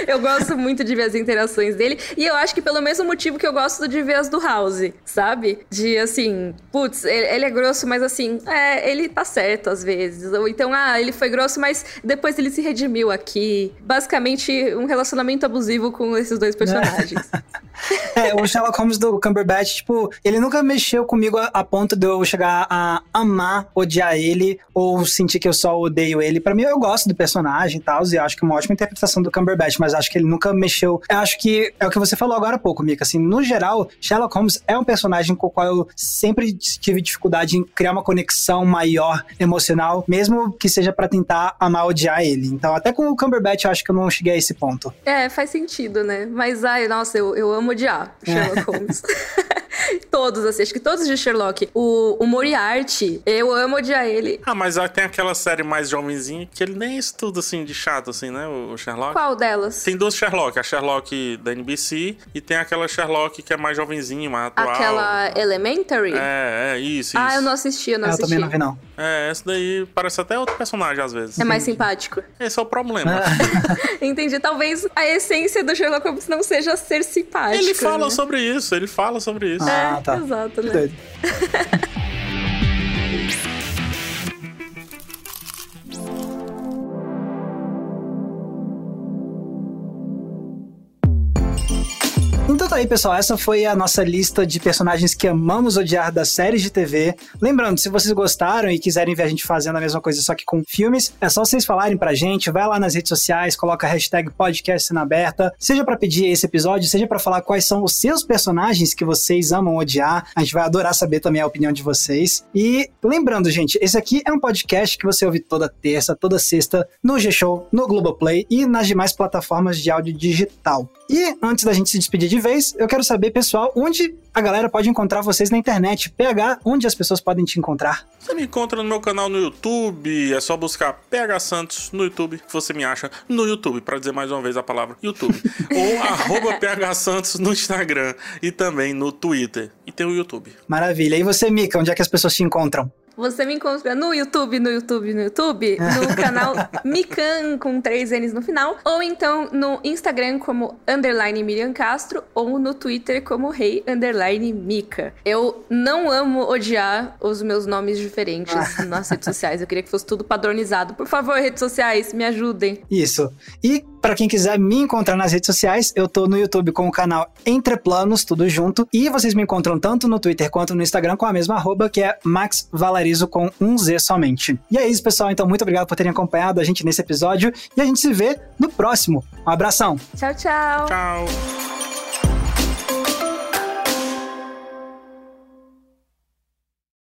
eu gosto muito de ver as interações dele e eu acho que pelo mesmo motivo que eu gosto de ver as do House, sabe? De assim, putz, ele, ele é grosso, mas assim, é, ele tá certo às vezes. Ou então, ah, ele foi grosso, mas depois ele se redimiu aqui. Basicamente, um relacionamento abusivo com esses dois personagens. é, o Sherlock Holmes do Cumberbatch, tipo, ele nunca mexeu comigo a, a, ponto de eu chegar a amar, odiar ele, ou sentir que eu só odeio ele. Para mim, eu gosto do personagem e tal, e acho que é uma ótima interpretação do Cumberbatch, mas acho que ele nunca mexeu. Eu acho que é o que você falou agora há pouco, Mika. Assim, no geral, Sherlock Holmes é um personagem com o qual eu sempre tive dificuldade em criar uma conexão maior emocional, mesmo que seja para tentar amar odiar ele. Então, até com o Cumberbatch, eu acho que eu não cheguei a esse ponto. É, faz sentido, né? Mas, ai, nossa, eu, eu amo odiar Sherlock Holmes. todos, assim, acho que todos de Sherlock. O, o Moriarty, eu amo odiar ele. Ah, mas tem aquela série mais jovenzinha que ele nem é estuda assim de chato, assim, né? O Sherlock. Qual delas? Tem duas Sherlock, a Sherlock da NBC e tem aquela Sherlock que é mais jovenzinha, mais atual. Aquela Elementary? É, é, isso, Ah, isso. eu não assisti, eu não é, assisti. Eu também não vi, não. É, essa daí parece até outro personagem às vezes. É mais simpático. Esse é o problema. Entendi. Talvez a essência do Sherlock Holmes não seja ser simpático. Ele fala né? sobre isso, ele fala sobre isso. Ah, é, tá. exato, né? Doido. Música então tá aí, pessoal. Essa foi a nossa lista de personagens que amamos odiar das séries de TV. Lembrando, se vocês gostaram e quiserem ver a gente fazendo a mesma coisa só que com filmes, é só vocês falarem pra gente. Vai lá nas redes sociais, coloca a hashtag podcast na aberta. Seja pra pedir esse episódio, seja pra falar quais são os seus personagens que vocês amam odiar. A gente vai adorar saber também a opinião de vocês. E lembrando, gente, esse aqui é um podcast que você ouve toda terça, toda sexta, no G-Show, no Globoplay e nas demais plataformas de áudio digital. E antes da gente se despedir de vez, eu quero saber, pessoal, onde a galera pode encontrar vocês na internet. PH, onde as pessoas podem te encontrar? Você me encontra no meu canal no YouTube, é só buscar PH Santos no YouTube, que você me acha no YouTube, para dizer mais uma vez a palavra YouTube. Ou arroba PH Santos no Instagram e também no Twitter. E tem o YouTube. Maravilha. E você, Mika, onde é que as pessoas te encontram? Você me encontra no YouTube, no YouTube, no YouTube, no canal Mikan com três N's no final, ou então no Instagram como underline Miriam Castro, ou no Twitter como rei underline Mika. Eu não amo odiar os meus nomes diferentes nas redes sociais. Eu queria que fosse tudo padronizado. Por favor, redes sociais, me ajudem. Isso. E para quem quiser me encontrar nas redes sociais, eu tô no YouTube com o canal Entre Planos, tudo junto. E vocês me encontram tanto no Twitter quanto no Instagram com a mesma arroba, que é Max Com um Z somente. E é isso, pessoal. Então, muito obrigado por terem acompanhado a gente nesse episódio. E a gente se vê no próximo. Um abração. Tchau, tchau. Tchau.